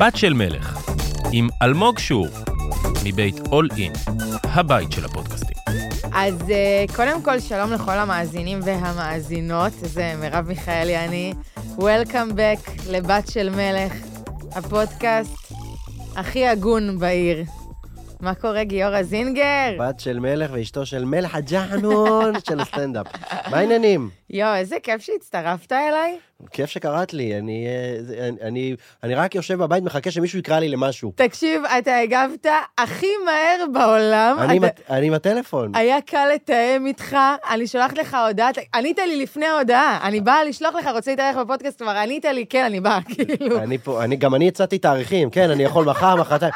בת של מלך, עם אלמוג שור, מבית אול אין, הבית של הפודקאסטים. אז uh, קודם כל, שלום לכל המאזינים והמאזינות, זה מרב מיכאלי, אני. Welcome back לבת של מלך, הפודקאסט הכי הגון בעיר. מה קורה, גיורא זינגר? בת של מלך ואשתו של מלך הג'חנון של הסטנדאפ. מה העניינים? יואו, איזה כיף שהצטרפת אליי. כיף שקראת לי, אני, אה, אני, אני, אני רק יושב בבית, מחכה שמישהו יקרא לי למשהו. תקשיב, אתה הגבת הכי מהר בעולם. אני, אתה... מת, אני עם הטלפון. היה קל לתאם איתך, אני שולחת לך הודעה, ענית לי לפני ההודעה, אני באה לשלוח לך, רוצה להתארח בפודקאסט, כבר ענית לי, כן, אני באה, כאילו. אני פה, אני, גם אני הצעתי תאריכים, כן, אני יכול מחר, מחרתיים.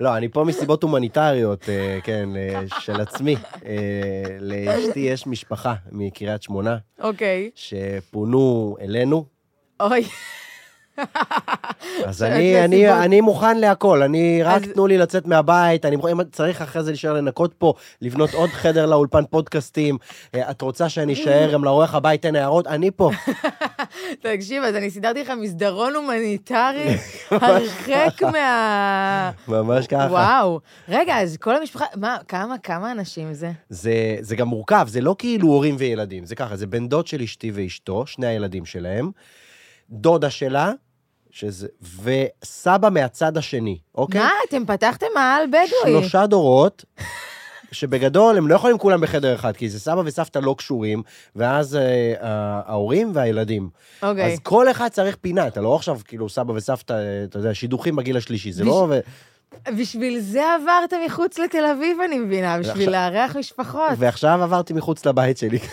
לא, אני פה מסיבות הומניטריות, אה, כן, אה, של עצמי. אה, לאשתי יש משפחה מקריית שמונה. אוקיי. שפונו אלינו. אוי. אז אני, אני, אני מוכן להכל, אני רק אז... תנו לי לצאת מהבית, אני אם צריך אחרי זה להישאר לנקות פה, לבנות עוד חדר לאולפן פודקאסטים, את רוצה שאני אשאר גם לאורח הבית, אין הערות, אני פה. תקשיב, אז אני סידרתי לך מסדרון הומניטרי, הרחק מה... ממש ככה. וואו. רגע, אז כל המשפחה, מה, כמה, כמה אנשים זה? זה, זה גם מורכב, זה לא כאילו הורים וילדים, זה ככה, זה בן דוד של אשתי ואשתו, שני הילדים שלהם. דודה שלה, שזה, וסבא מהצד השני, אוקיי? מה, אתם פתחתם מעל בדואי. שלושה דורות, שבגדול הם לא יכולים כולם בחדר אחד, כי זה סבא וסבתא לא קשורים, ואז אה, ההורים והילדים. אוקיי. אז כל אחד צריך פינה, אתה לא עכשיו כאילו סבא וסבתא, אתה יודע, שידוכים בגיל השלישי, זה בש... לא... ו... בשביל זה עברת מחוץ לתל אביב, אני מבינה, בשביל לארח משפחות. ועכשיו עברתי מחוץ לבית שלי.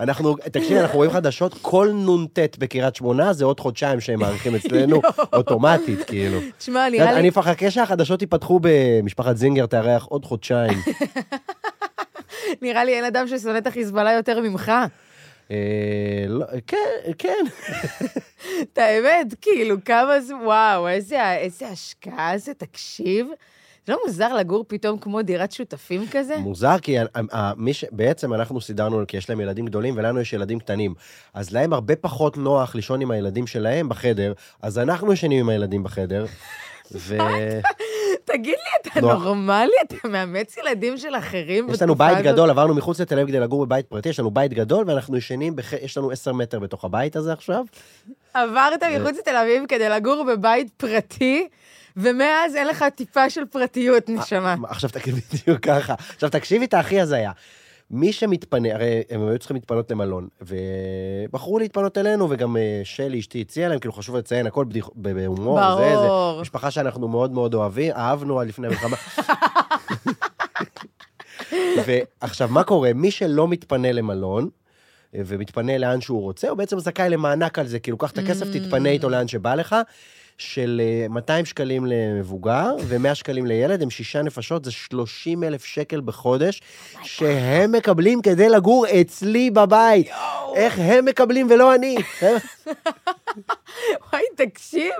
אנחנו, תקשיבי, אנחנו רואים חדשות, כל נ"ט בקריית שמונה זה עוד חודשיים שהם מאריכים אצלנו, אוטומטית, כאילו. תשמע, נראה לי... אני מחכה שהחדשות ייפתחו במשפחת זינגר, תארח עוד חודשיים. נראה לי אין אדם ששונא את החיזבאללה יותר ממך. אה, לא, כן, כן. את האמת, כאילו, כמה זה, וואו, איזה השקעה זה, תקשיב. לא מוזר לגור פתאום כמו דירת שותפים כזה? מוזר, כי ש... בעצם אנחנו סידרנו, כי יש להם ילדים גדולים ולנו יש ילדים קטנים. אז להם הרבה פחות נוח לישון עם הילדים שלהם בחדר, אז אנחנו ישנים עם הילדים בחדר. ו... תגיד לי, אתה נורמלי? אתה מאמץ ילדים של אחרים יש לנו בית גדול, עברנו מחוץ לתל אביב כדי לגור בבית פרטי, יש לנו בית גדול ואנחנו ישנים, יש לנו עשר מטר בתוך הבית הזה עכשיו. עברת מחוץ לתל אביב כדי לגור בבית פרטי, ומאז אין לך טיפה של פרטיות, נשמה. עכשיו תקשיבי בדיוק ככה. עכשיו תקשיבי את הכי הזיה. מי שמתפנה, הרי הם היו צריכים להתפנות למלון, ובחרו להתפנות אלינו, וגם אה, שלי, אשתי, הציעה להם, כאילו חשוב לציין, הכל בדיח... בהומור. זה, זה משפחה שאנחנו מאוד מאוד אוהבים, אהבנו עד לפני המלחמה. ועכשיו, מה קורה? מי שלא מתפנה למלון, אה, ומתפנה לאן שהוא רוצה, הוא בעצם זכאי למענק על זה, כאילו, קח את הכסף, תתפנה איתו לאן שבא לך. של 200 אה, שקלים למבוגר ו-100 שקלים לילד, הם שישה נפשות, זה 30 אלף שקל בחודש, oh שהם מקבלים כדי לגור אצלי בבית. איך הם מקבלים ולא אני? וואי, תקשיב.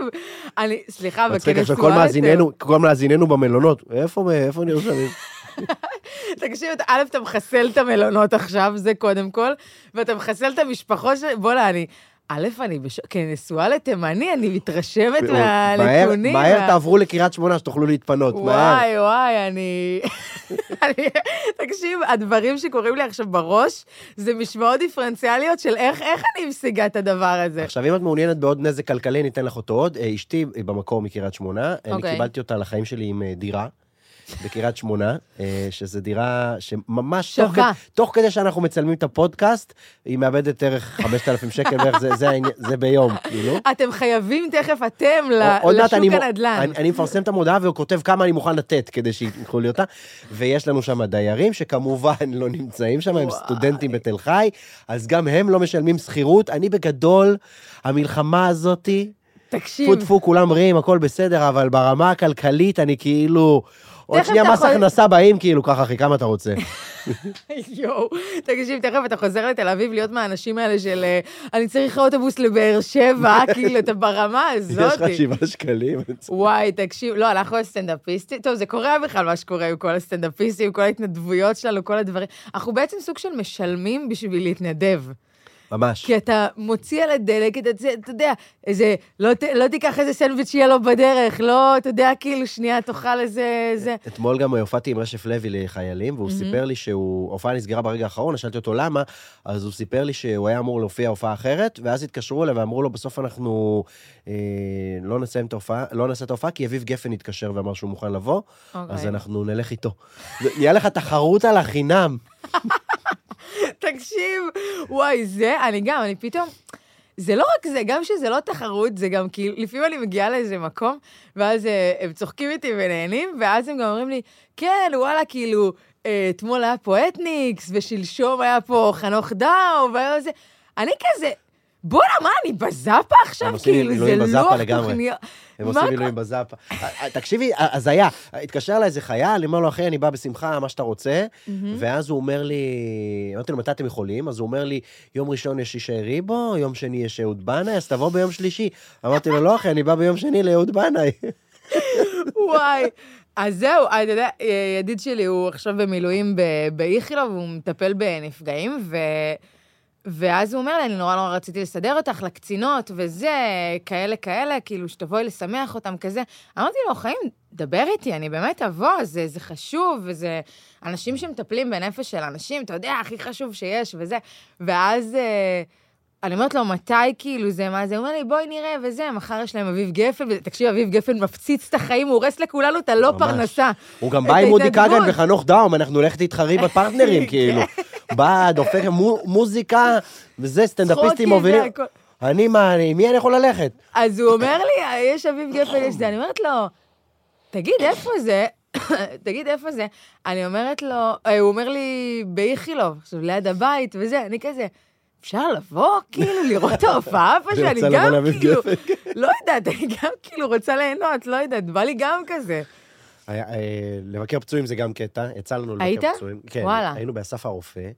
אני, סליחה, בכנס עכשיו כל מאזיננו, כל מאזיננו במלונות, איפה, איפה נרשמים? תקשיב, א', אתה מחסל את המלונות עכשיו, זה קודם כל, ואתה מחסל את המשפחות של... בוא'נה, אני... א', אני בש... כנשואה לתימני, אני מתרשמת מהנתונים. מהר תעברו לקריית שמונה שתוכלו להתפנות, מהר. וואי, וואי, אני... תקשיב, הדברים שקורים לי עכשיו בראש, זה משמעות דיפרנציאליות של איך, איך אני משיגה את הדבר הזה. עכשיו, אם את מעוניינת בעוד נזק כלכלי, ניתן לך אותו עוד. אה, אשתי במקור מקריית שמונה, אני אוקיי. קיבלתי אותה לחיים שלי עם אה, דירה. בקריית שמונה, אה, שזו דירה שממש... שווה. תוך, תוך כדי שאנחנו מצלמים את הפודקאסט, היא מאבדת ערך 5,000 שקל בערך, זה, זה, זה ביום, כאילו. אתם חייבים תכף אתם לשוק אני, הנדל"ן. אני, אני מפרסם את המודעה וכותב כמה אני מוכן לתת כדי שיקחו לי אותה, ויש לנו שם דיירים שכמובן לא נמצאים שם, הם סטודנטים בתל חי, אז גם הם לא משלמים שכירות. אני בגדול, המלחמה הזאתי... תקשיב. טפו טפו, כולם בריאים, הכל בסדר, אבל ברמה הכלכלית אני כאילו... עוד שנייה מס הכנסה באים, כאילו, ככה, אחי, כמה אתה רוצה? יואו, תקשיב, תכף אתה חוזר לתל אביב להיות מהאנשים האלה של אה, אני צריך אוטובוס לבאר שבע, כאילו, אתה ברמה הזאת. יש לך שבעה שקלים. וואי, תקשיב, לא, אנחנו הסטנדאפיסטים, טוב, זה קורה בכלל מה שקורה עם כל הסטנדאפיסטים, כל ההתנדבויות שלנו, כל הדברים. אנחנו בעצם סוג של משלמים בשביל להתנדב. ממש. כי אתה מוציא על הדלק, אתה, אתה יודע, איזה, לא, לא תיקח איזה סנדוויץ' שיהיה לו בדרך, לא, אתה יודע, כאילו, שנייה תאכל איזה... זה. אתמול גם הופעתי עם רשף לוי לחיילים, והוא סיפר לי שהוא, ההופעה נסגרה ברגע האחרון, שאלתי אותו למה, אז הוא סיפר לי שהוא היה אמור להופיע הופעה אחרת, ואז התקשרו אליו ואמרו לו, בסוף אנחנו אה, לא נסיים את ההופעה, לא נעשה את ההופעה, כי אביב גפן התקשר ואמר שהוא מוכן לבוא, אז אוקיי. אנחנו נלך איתו. נהיה לך תחרות על החינם. תקשיב, וואי, זה, אני גם, אני פתאום... זה לא רק זה, גם שזה לא תחרות, זה גם כאילו, לפעמים אני מגיעה לאיזה מקום, ואז אה, הם צוחקים איתי ונהנים, ואז הם גם אומרים לי, כן, וואלה, כאילו, אה, אתמול היה פה אתניקס, ושלשום היה פה חנוך דאו, והיה זה... אני כזה, בואנה, מה, אני בזאפה עכשיו? כאילו, זה לוח. תוכניות. הם עושים קורה? מילואים בזאפה. אה, אה, תקשיבי, אה, הזיה, התקשר אליי איזה חייל, אומר לו, אחי, אני בא בשמחה, מה שאתה רוצה, ואז הוא אומר לי, אמרתי לו, מתי אתם יכולים? אז הוא אומר לי, יום ראשון יש אישי ריבו, יום שני יש אהוד בנאי, אז תבוא ביום שלישי. אמרתי לו, לא, אחי, אני בא ביום שני לאהוד בנאי. וואי. אז זהו, אתה יודע, ידיד שלי הוא עכשיו במילואים באיכילוב, והוא מטפל בנפגעים, ו... ואז הוא אומר לי, אני נורא נורא רציתי לסדר אותך לקצינות, וזה, כאלה כאלה, כאילו, שתבואי לשמח אותם כזה. אמרתי לו, חיים, דבר איתי, אני באמת אבוא, זה, זה חשוב, וזה... אנשים שמטפלים בנפש של אנשים, אתה יודע, הכי חשוב שיש, וזה. ואז... אה, אני אומרת לו, מתי כאילו זה, מה זה? הוא אומר לי, בואי נראה, וזה, מחר יש להם אביב גפן, ותקשיב, אביב גפן מפציץ את החיים, הוא הורס לכולנו את הלא ממש. פרנסה. הוא גם בא עם ההתנדבות. כגן וחנוך דאום, אנחנו הולכת להתחרים בפרטנרים, כאילו. בא, דופק מו- מוזיקה, וזה, סטנדאפיסטים מובילים. אני, מה, אני- מי אני יכול ללכת? אז הוא אומר לי, יש אביב גפן, יש זה. אני אומרת לו, תגיד, איפה זה? תגיד, איפה זה? אני אומרת לו, אה, הוא אומר לי, באיכילוב, עכשיו, ליד הבית וזה, אני כזה, אפשר לבוא, כאילו, לראות את ההופעה אני שאני גם, כאילו. לא יודעת, אני גם כאילו רוצה ליהנות, לא יודעת, בא לי גם כזה. אה, לבקר פצועים זה גם קטע, יצא לנו לבקר היית? פצועים. כן, וואלה. היינו באסף הרופא.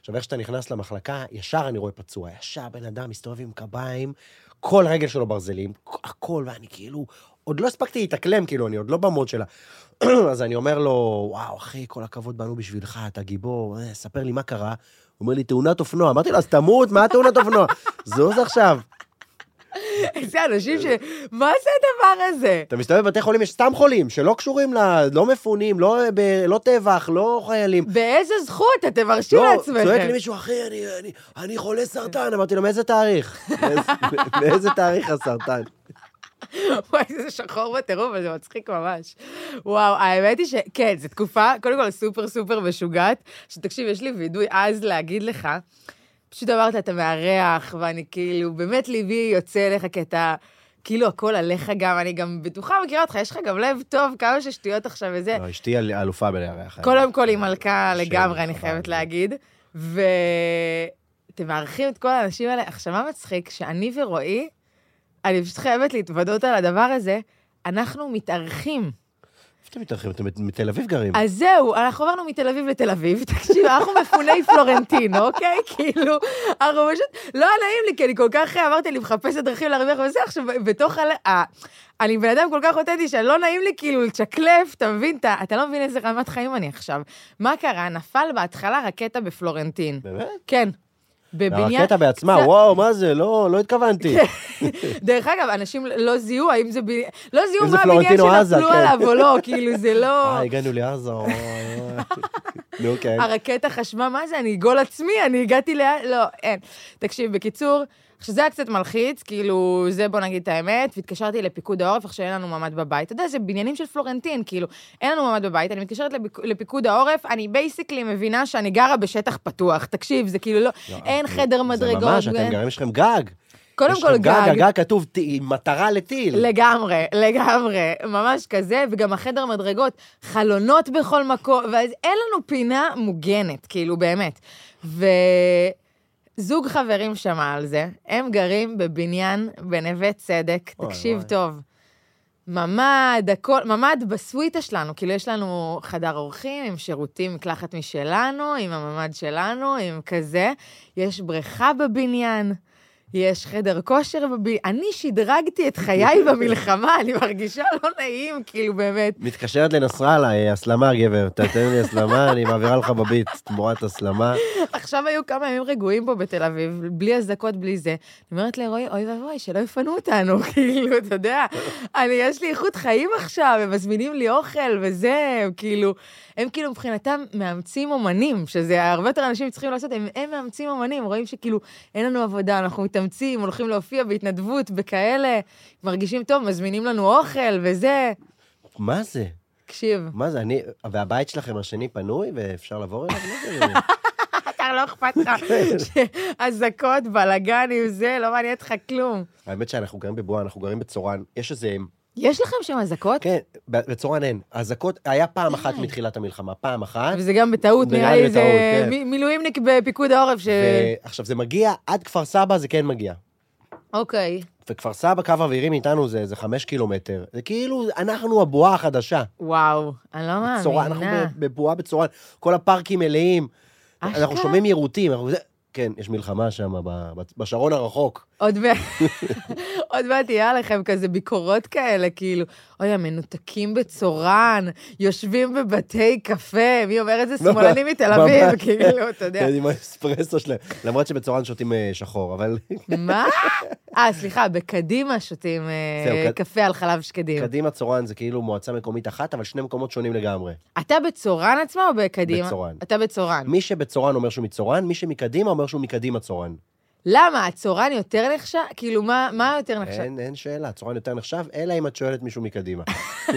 עכשיו, איך שאתה נכנס למחלקה, ישר אני רואה פצוע. ישר בן אדם מסתובב עם קביים, כל רגל שלו ברזלים, הכל, ואני כאילו, עוד לא הספקתי להתאקלם, כאילו, אני עוד לא במוד שלה. אז אני אומר לו, וואו, אחי, כל הכבוד באנו בשבילך, אתה גיבור, אה, ספר לי מה קרה. הוא אומר לי, תאונת אופנוע. אמרתי לו, אז תמות, מה תאונת אופנוע? זוז עכשיו. איזה אנשים ש... מה זה הדבר הזה? אתה מסתובב בבתי חולים, יש סתם חולים, שלא קשורים ל... לא מפונים, לא, ב... לא טבח, לא חיילים. באיזה זכות אתם מרשים לא, לעצמכם? צועק לי מישהו, אחי, אני, אני, אני חולה סרטן. אמרתי לו, מאיזה תאריך? מאיזה תאריך הסרטן? וואי, זה שחור בטירוף, זה מצחיק ממש. וואו, האמת היא שכן, זו תקופה, קודם כל סופר סופר משוגעת, שתקשיב, יש לי וידוי עז להגיד לך, פשוט אמרת, אתה מארח, ואני כאילו, באמת ליבי יוצא אליך, כי אתה, כאילו, הכל עליך גם, אני גם בטוחה, מכירה אותך, יש לך גם לב טוב, כמה ששטויות עכשיו וזה. לא, אשתי אל- אלופה בלארח. קודם כל היא מלכה שם לגמרי, אני. חייבת להגיד. ואתם מארחים את כל האנשים האלה. עכשיו, מה מצחיק? שאני ורועי, אני פשוט חייבת להתוודות על הדבר הזה, אנחנו מתארחים. איפה אתם מתארחים? אתם מתל אביב גרים. אז זהו, אנחנו עברנו מתל אביב לתל אביב, תקשיב, אנחנו מפוני פלורנטין, אוקיי? כאילו, אנחנו פשוט, לא נעים לי, כי אני כל כך, אמרתי, אני מחפשת דרכים להרוויח וזה, עכשיו, בתוך. ה- אני בן אדם כל כך אותנטי, שלא נעים לי כאילו לצ'קלף, אתה מבין? אתה, אתה לא מבין איזה רמת חיים אני עכשיו. מה קרה? נפל בהתחלה רקטה בפלורנטין. באמת? כן. בבניין... הרקטה בעצמה, קצת- וואו, מה זה? לא, לא התכוונתי. דרך אגב, אנשים לא זיהו האם זה בניין... לא זיהו מה הבניין או שנפלו כן. עליו או לא, כאילו, זה לא... אה, הגענו לעזה. נו, כן. הרקטה חשבה, מה זה, אני גול עצמי, אני הגעתי ל... לא, אין. תקשיב, בקיצור, עכשיו זה היה קצת מלחיץ, כאילו, זה בוא נגיד את האמת, והתקשרתי לפיקוד העורף, עכשיו אין לנו ממ"ד בבית. אתה יודע, זה בניינים של פלורנטין, כאילו, אין לנו ממ"ד בבית, אני מתקשרת לפיק- לפיקוד העורף, אני basically מבינה שאני גרה בשטח פתוח. תקשיב, זה כאילו לא, לא, אין חדר מדרגות. זה ממש, אתם גרים, יש לכם גג. קודם כל לכם גג. הגג כתוב "ט- עם מטרה לטיל. לגמרי, לגמרי, ממש כזה, וגם החדר מדרגות, חלונות בכל מקום, ואז אין לנו פינה מוגנת, כאילו, באמת. וזוג חברים שמע על זה, הם גרים בבניין בנווה צדק, אוי, תקשיב וואי. טוב. ממ"ד, הכל, ממ"ד בסוויטה שלנו, כאילו יש לנו חדר אורחים עם שירותים, מקלחת משלנו, עם הממ"ד שלנו, עם כזה. יש בריכה בבניין, יש חדר כושר, בב... אני שדרגתי את חיי במלחמה, אני מרגישה לא נעים, כאילו, באמת. מתקשרת לנסראללה, אה, הסלמה, גבר, תתן לי הסלמה, אני מעבירה לך בביט תמורת הסלמה. עכשיו היו כמה ימים רגועים פה בתל אביב, בלי אזעקות, בלי זה. אני אומרת לרועי, אוי ואבוי, שלא יפנו אותנו, כאילו, אתה יודע, אני, יש לי איכות חיים עכשיו, הם מזמינים לי אוכל וזה, כאילו, הם כאילו מבחינתם מאמצים אומנים, שזה הרבה יותר אנשים צריכים לעשות, הם, הם מאמצים אומנים, רואים שכאילו, אין לנו עבודה, אנחנו מתאמצים, הולכים להופיע בהתנדבות, בכאלה, מרגישים טוב, מזמינים לנו אוכל וזה. מה זה? תקשיב, מה זה, אני... והבית שלכם השני פנוי ואפשר לעבור אליו? אתה לא אכפת לך, אזעקות, בלאגנים, זה, לא מעניין אותך כלום. האמת שאנחנו גרים בבועה, אנחנו גרים בצורן. יש איזה... יש לכם שם אזעקות? כן, ב- בצורן אין. אזעקות, היה פעם אחת מתחילת המלחמה, פעם אחת. וזה גם בטעות, נראה לי בטעות, כן. מילואימניק בפיקוד העורף ש... ועכשיו, זה מגיע, עד כפר סבא זה כן מגיע. אוקיי. וכפר סבא, קו אווירי מאיתנו זה איזה חמש קילומטר. זה כאילו, אנחנו הבועה החדשה. וואו, אני לא אנחנו מאמינה. ב- בבועה בצורן. כל הפארקים מלאים. אנחנו אשכרה? שומעים יירוטים, אנחנו... זה- כן, יש מלחמה שם, בשרון הרחוק. עוד מעט, עוד מעט יהיה עליכם כזה ביקורות כאלה, כאילו, אוי, המנותקים בצורן, יושבים בבתי קפה, מי אומר את זה? שמאלנים מתל אביב. כאילו, אתה יודע. כן, עם האספרסו שלהם. למרות שבצורן שותים אה, שחור, אבל מה? אה, סליחה, בקדימה שותים אה, קפה על חלב שקדים. קדימה צורן זה כאילו מועצה מקומית אחת, אבל שני מקומות שונים לגמרי. אתה בצורן עצמו או בקדימה? בצורן. אתה בצורן. מי שבצורן אומר שהוא מצורן, מי שמקדימה אומר שהוא מקדימה צורן. למה? הצורן יותר נחשב? כאילו, מה מה יותר נחשב? אין, אין שאלה, צורן יותר נחשב, אלא אם את שואלת מישהו מקדימה.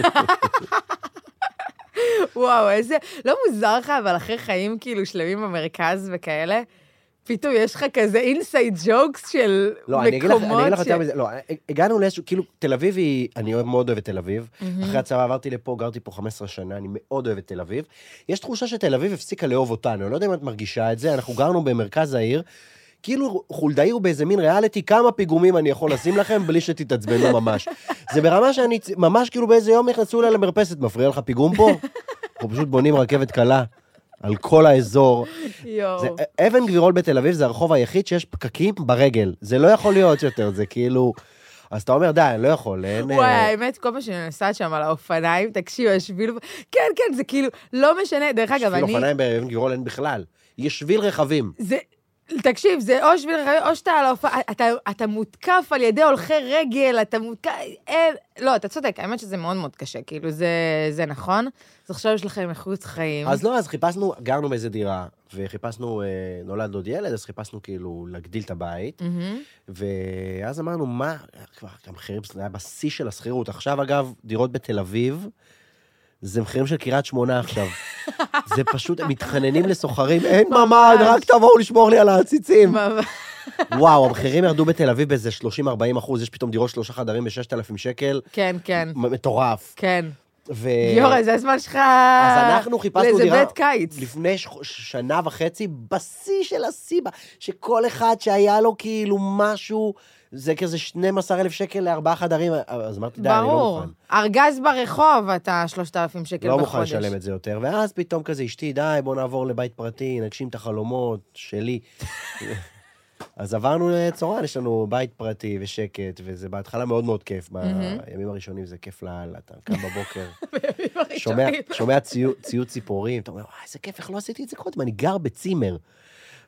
וואו, איזה... לא מוזר לך, אבל אחרי חיים כאילו שלמים במרכז וכאלה, פתאום יש לך כזה inside jokes של לא, אני אגיד לך, אני מקומות אגיד לך. יותר מזה, לא, הגענו לאיזשהו, כאילו, תל אביב היא, אני מאוד אוהב את תל אביב. אחרי הצבא עברתי לפה, גרתי פה 15 שנה, אני מאוד אוהב את תל אביב. יש תחושה שתל אביב הפסיקה לאהוב אותנו, אני לא יודע אם את מרגישה את זה, אנחנו גרנו במרכז העיר. כאילו חולדאי הוא באיזה מין ריאליטי, כמה פיגומים אני יכול לשים לכם בלי שתתעצבנו ממש. זה ברמה שאני, ממש כאילו באיזה יום נכנסו אליי למרפסת, מפריע לך פיגום פה? אנחנו פשוט בונים רכבת קלה על כל האזור. זה, אבן גבירול בתל אביב זה הרחוב היחיד שיש פקקים ברגל. זה לא יכול להיות יותר, זה כאילו... אז אתה אומר, די, אני לא יכול, אין... וואי, אה, האמת, כל פעם שאני נוסעת שם על האופניים, תקשיב, השביל... כן, כן, זה כאילו, לא משנה, דרך אגב, שביל אני... אופניים באבן גבירול אין בכלל. יש שביל רכבים. זה... תקשיב, זה או שביל רכבים, או שאתה על האופניים, אתה, אתה מותקף על ידי הולכי רגל, אתה מותקף, אין, לא, אתה צודק, האמת שזה מאוד מאוד קשה, כאילו, זה, זה נכון. אז עכשיו יש לכם איכות חיים. אז לא, אז חיפשנו, גרנו באיזה דירה, וחיפשנו, אה, נולד עוד ילד, אז חיפשנו כאילו להגדיל את הבית, מהמם. ואז אמרנו, מה, כבר, גם מחירים, זה היה בשיא של השכירות. עכשיו, אגב, דירות בתל אביב, זה מחירים של קריית שמונה עכשיו. זה פשוט, הם מתחננים לסוחרים, אין ממ"ד, רק תבואו לשמור לי על העציצים. וואו, המחירים ירדו בתל אביב באיזה 30-40 אחוז, יש פתאום דירות שלושה חדרים ב-6,000 שקל, כן, כן, מטורף. כן. ו... גיורא, זה הזמן שלך אז אנחנו חיפשנו לאיזה דירה בית קיץ. לפני ש... שנה וחצי, בשיא של השיא, ב- שכל אחד שהיה לו כאילו משהו, זה כזה 12,000 שקל לארבעה חדרים, אז אמרתי, די, אני לא ברור. מוכן. ארגז ברחוב, אתה 3,000 שקל לא בחודש. מוכן לשלם את זה יותר. ואז פתאום כזה, אשתי, די, בוא נעבור לבית פרטי, נגשים את החלומות שלי. אז עברנו לצורן, יש לנו בית פרטי ושקט, וזה בהתחלה מאוד מאוד כיף. בימים הראשונים זה כיף לאללה, אתה קם בבוקר, שומע, שומע ציו- ציוץ ציפורים, אתה אומר, וואי, איזה כיף, איך לא עשיתי את זה קודם? אני גר בצימר.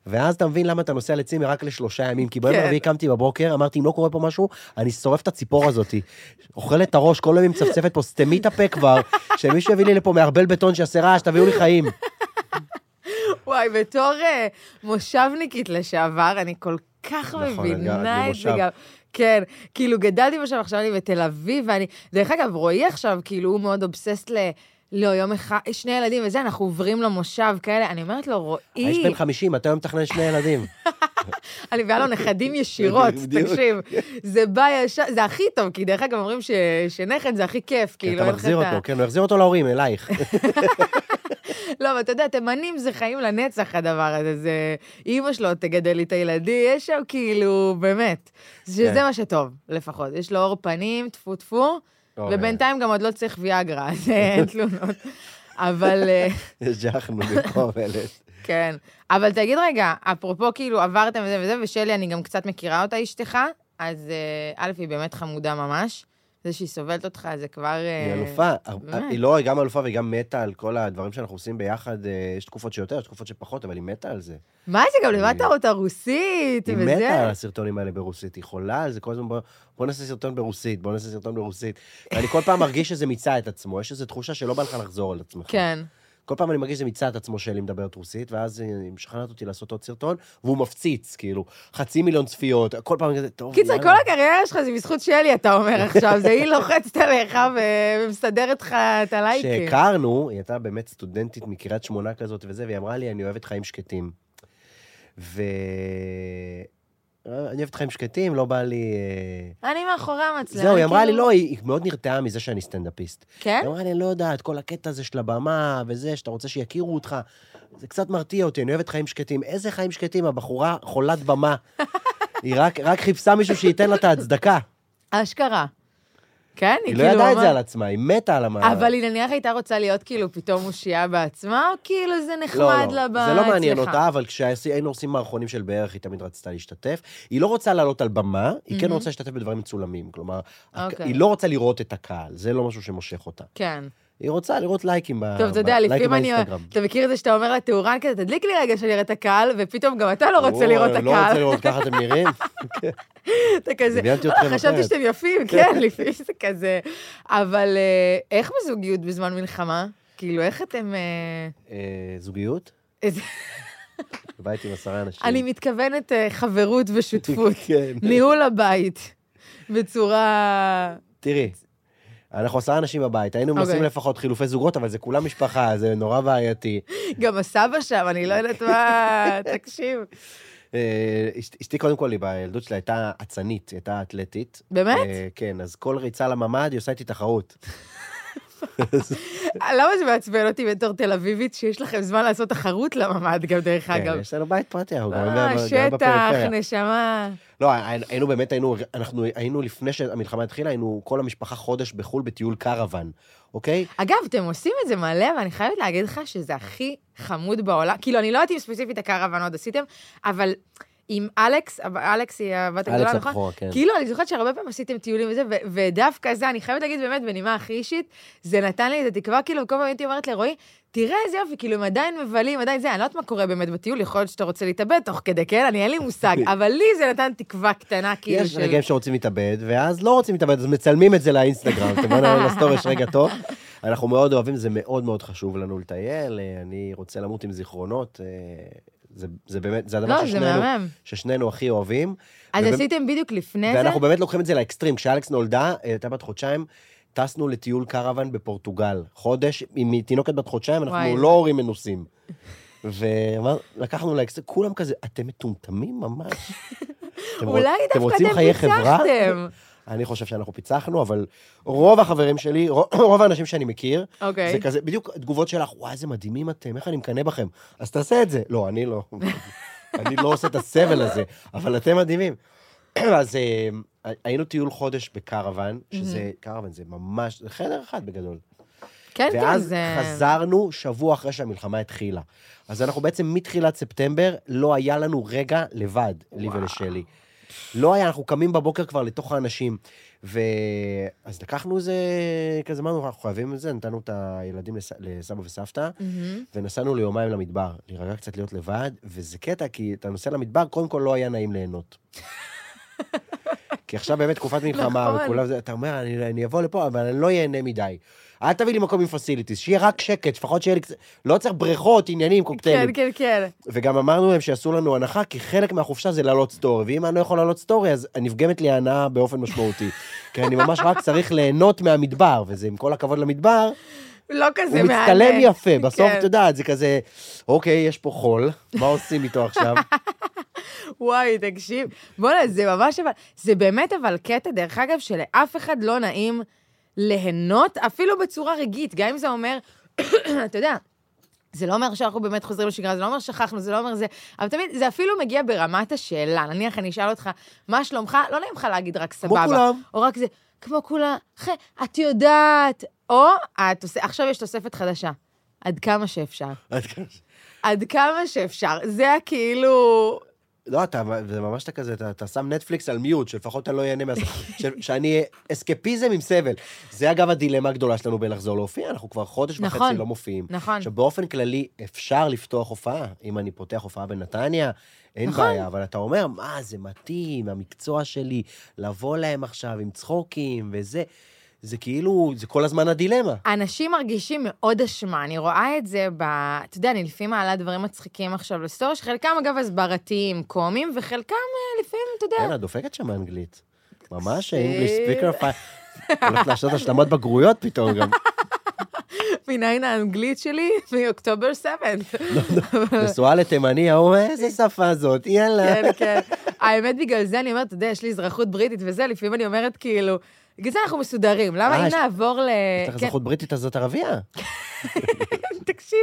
ואז אתה מבין למה אתה נוסע לצימר רק לשלושה ימים, כי ביום כן. הרביעי קמתי בבוקר, אמרתי, אם לא קורה פה משהו, אני שורף את הציפור הזאתי. אוכלת את הראש, כל היום היא מצפצפת פה, סתמי את הפה כבר, שמישהו יביא לי לפה מערבל בטון שיעשה רעש, תביאו לי חיים. וואי, בתור אה, מושבניקית לשעבר, אני כל כך נכון, מבינה את זה. גם. כן, כאילו גדלתי בשם, עכשיו אני בתל אביב, ואני... דרך אגב, רועי עכשיו, כאילו, הוא מאוד אובססט ל... לא, יום אחד, שני ילדים וזה, אנחנו עוברים למושב כאלה. אני אומרת לו, רועי, יש בן 50, אתה היום מתכנן שני ילדים. אני מביאה לו נכדים ישירות. תקשיב. זה בא ישר, זה הכי טוב, כי דרך אגב, אומרים ש- שנכד זה הכי כיף, כי כאילו, אתה מחזיר אותו, כן, הוא יחזיר אותו להורים, אלייך. לא, אבל אתה יודע, תימנים זה חיים לנצח, הדבר הזה. זה... אימא שלו תגדל לי את הילדים, יש שם כאילו, באמת. שזה כן. מה שטוב, לפחות. יש לו עור פנים, טפו טפו. ובינתיים גם עוד לא צריך ויאגרה, אז אין תלונות. אבל... אה, הג'חנו במקום אלה. כן. אבל תגיד רגע, אפרופו כאילו עברתם וזה וזה, ושלי, אני גם קצת מכירה אותה, אשתך, אז אה, א', היא באמת חמודה ממש. זה שהיא סובלת אותך, זה כבר... היא אה, אלופה. באמת. היא לא, היא גם אלופה והיא גם מתה על כל הדברים שאנחנו עושים ביחד. אה, יש תקופות שיותר, יש תקופות שפחות, אבל היא מתה על זה. מה זה, גם היא- לימדת אותה רוסית, היא? מתה על הסרטונים האלה ברוסית, היא חולה על זה כל הזמן, בוא נעשה סרטון ברוסית, בוא נעשה סרטון ברוסית. ואני כל פעם מרגיש שזה מיצה את עצמו, יש איזו תחושה שלא בא לך לחזור על עצמך. כן. כל פעם אני מרגיש שזה את עצמו שלי מדברת רוסית, ואז היא משכנעת אותי לעשות עוד סרטון, והוא מפציץ, כאילו, חצי מיליון צפיות, כל פעם כזה, טוב, קיצר. כל הקריירה שלך זה בזכות שלי, אתה אומר עכשיו. זה היא לוחצת עליך ומסדרת לך את הלייקים. כשהכרנו, היא הייתה באמת סטודנטית מקריית שמונה כזאת וזה, והיא אמרה לי, אני אוהבת חיים שקטים. ו... אני אוהבת חיים שקטים, לא בא לי... אה, אני מאחורי המצלמה. זהו, היא אמרה לי, כאילו- לא, היא היא מאוד נרתעה מזה שאני סטנדאפיסט. כן? היא אמרה לי, אני לא יודעת, כל הקטע הזה של הבמה וזה, שאתה רוצה שיכירו אותך, זה קצת מרתיע אותי, אני אוהבת חיים שקטים. איזה חיים שקטים? הבחורה חולת במה. היא רק, רק חיפשה מישהו שייתן לה את ההצדקה. אשכרה. כן? היא לא כאילו ידעה את זה על עצמה, היא מתה על המעלה. אבל היא נניח הייתה רוצה להיות כאילו פתאום אושייה בעצמה, או כאילו זה לא, נחמד לא, לה ב... זה לא מעניין אצלך? אותה, אבל כשהיינו עושים מערכונים של בערך, היא תמיד רצתה להשתתף. היא לא רוצה לעלות על במה, היא כן מהמם. רוצה להשתתף בדברים מצולמים. כלומר, אוקיי. היא לא רוצה לראות את הקהל, זה לא משהו שמושך אותה. כן. היא רוצה לראות לייקים ב- טוב, אתה יודע, לפעמים אני... באינסטגרם. אתה מכיר את זה שאתה אומר לתאורן כזה, תדליק לי רגע שאני אראה את הקהל, ופתאום גם אתה לא רוצה לראות את לא רוצה הקהל. לראות, ככה אתם נראים? אתה כזה, דמיינתי "וואלה, אתכם חשבתי אחרת." שאתם יפים, כן, לפעמים זה כזה. אבל אה, איך בזוגיות בזמן מלחמה? כאילו, איך אתם... אה, אה, זוגיות? בבית עם עשרה אנשים. אני מתכוונת אה, חברות ושותפות. כן. ניהול הבית. בצורה... תראי, אנחנו עשרה אנשים בבית, היינו מנסים אוקיי. לפחות חילופי זוגות, אבל זה כולם משפחה, זה נורא בעייתי. גם הסבא שם, אני לא יודעת מה... תקשיב. אה, אשת- אשתי קודם כל, היא בילדות שלה הייתה אצנית, היא הייתה אתלטית. באמת? אה, כן, אז כל ריצה לממ"ד, היא עושה איתי תחרות. למה זה מעצבן אותי בתור תל אביבית, שיש לכם זמן לעשות תחרות לממ"ד גם, דרך כן, אגב? יש לנו בית פרטי, אנחנו אה, ב- גרים שטח, בפריפריה. נשמה. לא, היינו באמת, היינו, אנחנו היינו לפני שהמלחמה התחילה, היינו כל המשפחה חודש בחו"ל בטיול קרוון, אוקיי? אגב, אתם עושים את זה מלא, ואני חייבת להגיד לך שזה הכי חמוד בעולם. כאילו, אני לא יודעת אם ספציפית הקרוון עוד עשיתם, אבל עם אלכס, אלכס היא הבת הגדולה, אלכס נכון? הבכורה, כן. כאילו, אני זוכרת שהרבה פעמים עשיתם טיולים וזה, ו- ודווקא זה, אני חייבת להגיד באמת, בנימה הכי אישית, זה נתן לי את התקווה, כאילו, כל פעם הייתי אומרת לרועי, תראה איזה יופי, כאילו, הם עדיין מבלים, עדיין זה, אני לא יודעת מה קורה באמת בטיול, יכול להיות שאתה רוצה להתאבד תוך כדי, כן? אני, אין לי מושג, אבל לי זה נתן תקווה קטנה, כאילו, יש רגעים שרוצים להתאבד, ואז לא רוצים להתאבד, אז מצלמים את זה לאינסטגרם. אתם רואים, לסטורי יש רגע טוב. אנחנו מאוד אוהבים, זה מאוד מאוד חשוב לנו לטייל, אה, אני רוצה למות עם זיכרונות. זה, זה באמת, זה הדבר לא, זה ששנינו, מהמם. ששנינו הכי אוהבים. אז ובאמת- עשיתם בדיוק לפני זה? ואנחנו באמת לוקחים את זה לאקסטרים. כשאלכס נולדה, אה, הייתה בת חודשיים, טסנו לטיול קרוון בפורטוגל. חודש, עם תינוקת בת חודשיים, אנחנו וואי. לא הורים מנוסים. ולקחנו לאקסטרים, כולם כזה, אתם מטומטמים ממש. אתם אולי דווקא אתם? פיצחתם. אני חושב שאנחנו פיצחנו, אבל רוב החברים שלי, רוב- האנשים שאני מכיר, אוקיי. זה כזה, בדיוק תגובות שלך, וואי, איזה מדהימים אתם, איך אני מקנא בכם. אז תעשה את זה. לא, אני לא. אני לא עושה את הסבל הזה, אבל אתם מדהימים. אז אה, היינו טיול חודש בקרוון, שזה, קרוון זה ממש, זה חדר אחד בגדול. כן, כן, ואז זה... חזרנו שבוע אחרי שהמלחמה התחילה. אז אנחנו בעצם מתחילת ספטמבר, לא היה לנו רגע לבד, לי ולשלי. לא היה, אנחנו קמים בבוקר כבר לתוך האנשים. ו... אז לקחנו איזה, כזה, אמרנו, אנחנו חייבים את זה, נתנו את הילדים לס... לסבא וסבתא, מהמם. ונסענו ליומיים למדבר, להירגע קצת להיות לבד, וזה קטע, כי אתה נוסע למדבר, קודם כל לא היה נעים ליהנות. כי עכשיו באמת תקופת מלחמה, נכון. וכולם זה, אתה אומר, אני, אני אבוא לפה, אבל אני לא איהנה מדי. אל תביא לי מקום עם facilities, שיהיה רק שקט, לפחות שיהיה לי קצת... לא צריך בריכות, עניינים, כן, קוקטיילים. כן, כן. וגם אמרנו להם שיעשו לנו הנחה, כי חלק מהחופשה זה לעלות סטורי, ואם אני לא יכול לעלות סטורי, אז נפגמת לי ההנאה באופן משמעותי. כי אני ממש רק צריך ליהנות מהמדבר, וזה עם כל הכבוד למדבר, לא כזה הוא מהנה. מצטלם יפה, בסוף, כן. את יודעת, זה כזה, אוקיי, יש פה חול, מה עושים איתו עכשיו? וואי, תקשיב. בוא'נה, זה ממש אבל... זה באמת אבל קטע, דרך אגב, שלאף אחד לא נעים ליהנות, אפילו בצורה רגעית, גם אם זה אומר, אתה יודע, זה לא אומר שאנחנו באמת חוזרים לשגרה, זה לא אומר שכחנו, זה לא אומר זה, אבל תמיד, זה אפילו מגיע ברמת השאלה. נניח אני אשאל אותך, מה שלומך? לא נעים לך להגיד רק כמו סבבה. כולם. או רק זה, כמו כולם, אחי, את יודעת, או עושה, עכשיו יש תוספת חדשה. עד כמה שאפשר. עד כמה ש- עד כמה שאפשר. זה הכאילו... לא, אתה, זה ממש אתה כזה, אתה, אתה שם נטפליקס על מיוט, שלפחות אני לא אהנה מהזה, ש- שאני אסקפיזם עם סבל. זה אגב הדילמה הגדולה שלנו בלחזור להופיע, אנחנו כבר חודש נכון. וחצי לא מופיעים. נכון. עכשיו, באופן כללי, אפשר לפתוח הופעה. אם אני פותח הופעה בנתניה, אין נכון. בעיה, אבל אתה אומר, מה, זה מתאים, המקצוע שלי, לבוא להם עכשיו עם צחוקים וזה, זה כאילו, זה כל הזמן הדילמה. אנשים מרגישים מאוד אשמה, אני רואה את זה ב... אתה יודע, אני לפעמים מעלה דברים מצחיקים עכשיו לסטורי, שחלקם אגב הסברתיים, קומיים, וחלקם אה, לפעמים, אתה יודע, כן, את דופקת שם אנגלית. ממש אה. אנגליש ספיקר פייל. הולכת לעשות השלמות בגרויות פתאום גם. מניין האנגלית שלי מאוקטובר 7. נשואה לתימני, ההוא, איזה שפה זאת, יאללה. כן, כן. האמת, בגלל זה אני אומרת, אתה יודע, יש לי אזרחות בריטית וזה, לפעמים אני אומרת, כאילו, בגלל זה אנחנו מסודרים. למה אה, אם נעבור ל... יש לך כן, אזרחות בריטית, אז זאת ערבייה. תקשיב,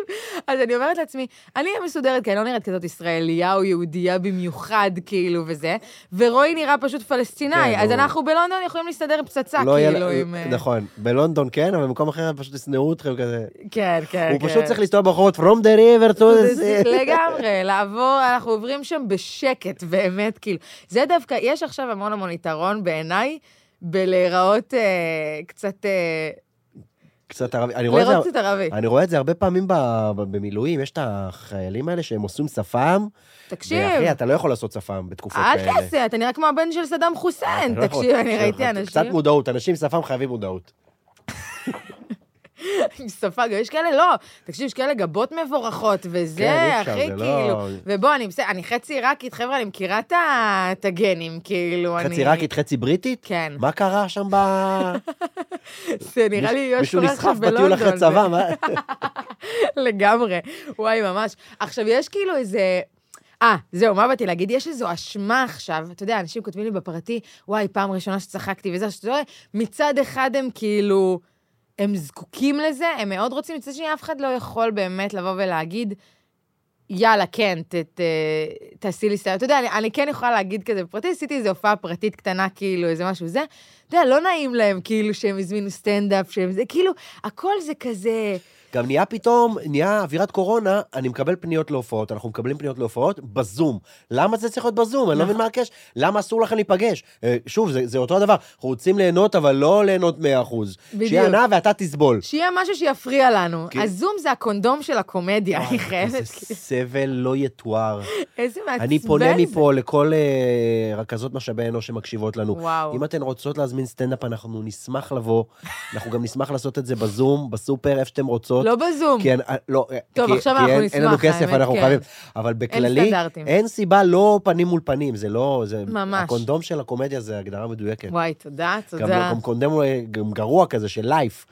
אז אני אומרת לעצמי, אני מסודרת, כי אני לא נראית כזאת ישראליה או יהודייה במיוחד, כאילו, וזה, ורועי נראה פשוט פלסטינאי, כן, אז הוא- אנחנו בלונדון יכולים להסתדר פצצה, לא כאילו, עם... אה, נכון, בלונדון כן, אבל במקום אחר פשוט ישנאו אתכם כזה. כן, כן, הוא כן. פשוט צריך להסתובב ברחובות From the river to the sea. לגמרי, לעבור, אנחנו עוברים שם בשקט, באמת, כאילו. זה דווקא, יש עכשיו המון המון יתרון בעיניי, בלהיראות אה, קצת, אה, קצת ערבי. אני רואה את זה- קצת ערבי. אני רואה את זה הרבה פעמים ב- ב- במילואים, יש את החיילים האלה שהם עושים שפם. תקשיב, ואחי, אתה לא יכול לעשות שפם בתקופות אל כאלה. תעשה, אתה נראה כמו הבן של סדאם חוסיין. אתה לא יכול. תקשיב, אני ראיתי קצת אנשים מודעות, אנשים עם שפם חייבים מודעות. עם שפה, יש כאלה, לא, תקשיב, יש כאלה גבות מבורכות, וזה, כן, אחי, לא- כאילו, ובוא, אני בסדר, אני חצי עיראקית, חבר'ה, אני מכירה את הגנים, כאילו, אני... חצי עיראקית, חצי בריטית? כן. מה קרה שם ב... זה נראה לי יוש מישהו רכב נסחף בטיול בלונדון. אחרי צבא, מה? לגמרי. וואי, ממש. עכשיו, יש כאילו איזה... אה, זהו, מה באתי להגיד? יש איזו אשמה עכשיו, אתה יודע, אנשים כותבים לי בפרטי, וואי, פעם ראשונה שצחקתי וזה, שאתה רואה, מצד אחד הם כאילו, הם זקוקים לזה, הם מאוד רוצים, מצד שני, אף אחד לא יכול באמת לבוא ולהגיד, יאללה, כן, ת, ת, תעשי לי סטייל. אתה יודע, אני, אני כן יכולה להגיד כזה בפרטי, עשיתי איזו הופעה פרטית קטנה, כאילו, איזה משהו זה. אתה יודע, לא נעים להם, כאילו, שהם הזמינו סטנדאפ, שהם זה, כאילו, הכל זה כזה... גם נהיה פתאום, נהיה אווירת קורונה, אני מקבל פניות להופעות, אנחנו מקבלים פניות להופעות בזום. למה זה צריך להיות בזום? אני לא מבין מה הקשר. למה אסור לכם להיפגש? אה, שוב, זה, זה אותו הדבר. אנחנו רוצים ליהנות, אבל לא ליהנות 100%. בדיוק. שיהיה הנאה ואתה תסבול. שיהיה משהו שיפריע לנו. כן. הזום זה הקונדום של הקומדיה, אני חייבת, איזה סבל לא יתואר. איזה מעצבן אני פונה זה. מפה לכל אה, רכזות משאבי אנוש שמקשיבות לנו. וואו. אם אתן רוצות להזמין סטנדאפ, אנחנו נשמח לבוא. אנחנו גם נשמח לעשות את זה בזום, בסופר, איפה שאתם רוצות. לא בזום. כי אין, לא, טוב, כי, עכשיו כי אנחנו אין, אין לנו נשמח, כסף, האמת, אנחנו כן. חייבים. אבל בכללי, סטנדרטים. אין סיבה לא פנים מול פנים, זה לא... זה, ממש. הקונדום של הקומדיה זה הגדרה מדויקת. וואי, תודה, גם, תודה. גם קונדום אה, גם גרוע כזה של לייף.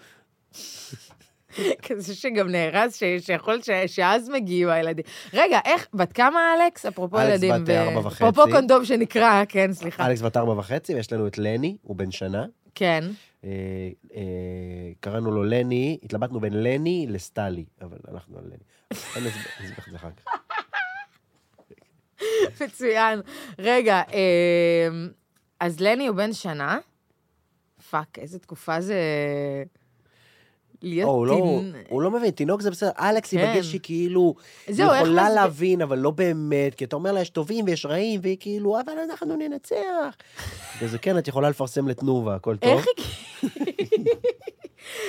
כזה שגם נהרס, ש- שיכול ש- שאז מגיעו הילדים. רגע, איך, בת כמה אלכס? אפרופו אלכס ילדים. בת ארבע וחצי. אפרופו קונדום שנקרא, כן, סליחה. אלכס בת ארבע וחצי, ויש לנו את לני, הוא בן שנה. כן. אה, אה, קראנו לו לני, התלבטנו בין לני לסטלי, אבל הלכנו על לני. אני אסביר לך את זה אחר כך. מצוין. רגע, אמ, אז לני הוא בן שנה. פאק, איזה תקופה זה... להיות או, הוא לא- טין... הוא לא מבין, תינוק זה בסדר, אלכס כן. ייפגש שהיא כאילו, היא זהו, יכולה מסביר- להבין, אבל לא באמת, כי אתה אומר לה, יש טובים ויש רעים, והיא כאילו, אבל אנחנו ננצח. וזה כן, את יכולה לפרסם לתנובה, הכל טוב. איך היא...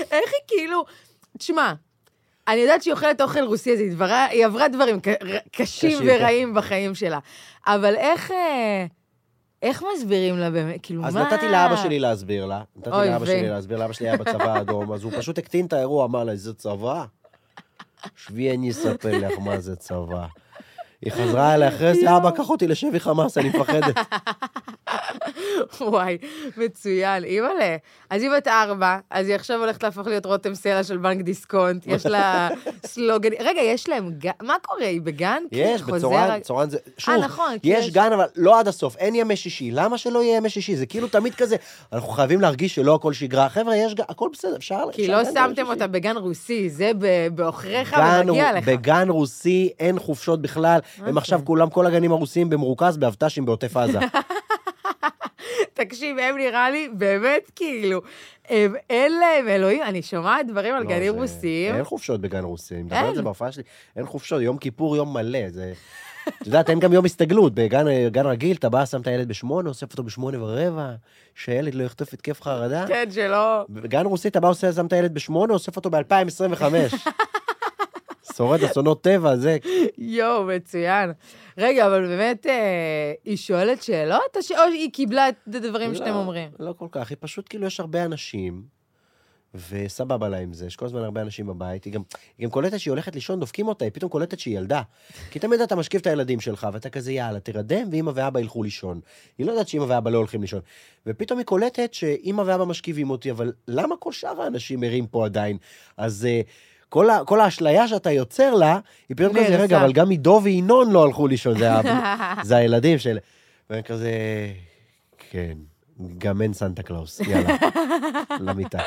איך היא כאילו... תשמע, אני יודעת שהיא אוכלת אוכל רוסי, אז היא, דברה, היא עברה דברים קשים קשים, ורעים בחיים שלה. אבל איך... איך מסבירים לה באמת? כאילו, אז מה... נתתי לאבא שלי להסביר לה, נתתי לאבא ו- שלי להסביר, לאבא שלי היה בצבא האדום, אז הוא פשוט הקטין את האירוע, אמר לה, זה צבא? שבי אני אספר לך מה זה צבא. היא חזרה אליי אחרי זה, אבא, קח אותי לשבי חמאס, אני מפחדת. וואי, מצוין. אימא'לה. אז היא בת ארבע, אז היא עכשיו הולכת להפוך להיות רותם סלע של בנק דיסקונט, יש לה סלוגן... רגע, יש להם גן? מה קורה? היא בגן? יש, חוזר- בצורן, צורן זה... שוב, נכון, יש גן, אבל לא עד הסוף, אין ימי שישי. למה שלא יהיה ימי שישי? זה כאילו תמיד כזה, אנחנו חייבים להרגיש שלא הכל שגרה. חבר'ה, יש גן, הכל בסדר, אפשר... כי לא שמתם. אותה בגן רוסי, זה בעוכריך ומגיע לך. בגן רוסי אין חופשות בכלל, הם זה? עכשיו כולם, כל הגנים הרוסיים במרוכז באבט"שים בעוטף עזה. תקשיב, הם נראה לי באמת כאילו, הם, אין להם אלוהים, אני שומעת דברים על לא, גנים זה- רוסיים. אין חופשות בגן רוסי, אני מדבר על. זה בהופעה שלי. אין חופשות, יום כיפור, יום מלא. זה... את יודעת, אין גם יום הסתגלות. בגן גן רגיל, אתה בא, שם את הילד בשמונה, אוסף אותו בשמונה ורבע, שהילד לא יחטוף התקף חרדה. כן, שלא... בגן רוסי, אתה בא, שם את הילד בשמונה, אוסף אותו ב-2025. שורד אסונות טבע, זה... יואו, מצוין. רגע, אבל באמת, אה, היא שואלת שאלות, או היא קיבלה את הדברים שאתם לא, אומרים? לא כל כך, היא פשוט, כאילו, יש הרבה אנשים, וסבבה לה עם זה, יש כל הזמן הרבה אנשים בבית. היא גם, היא גם קולטת שהיא הולכת לישון, דופקים אותה, היא פתאום קולטת שהיא ילדה. כי תמיד אתה משכיב את הילדים שלך, ואתה כזה, יאללה, תרדם, ואמא ואבא ילכו לישון. היא לא יודעת שאמא ואבא לא הולכים לישון. ופתאום היא קולטת שאמא ואבא משכיבים אותי, אבל למה כל שאר האנשים ערים פה עדיין? אז... אה, כל, ה, כל האשליה שאתה יוצר לה, היא פתאום כזה. רגע, אבל גם עידו וינון לא הלכו לישון, זה, זה הילדים של... ואני כזה, כן, גם אין סנטה קלאוס, יאללה, למיטה.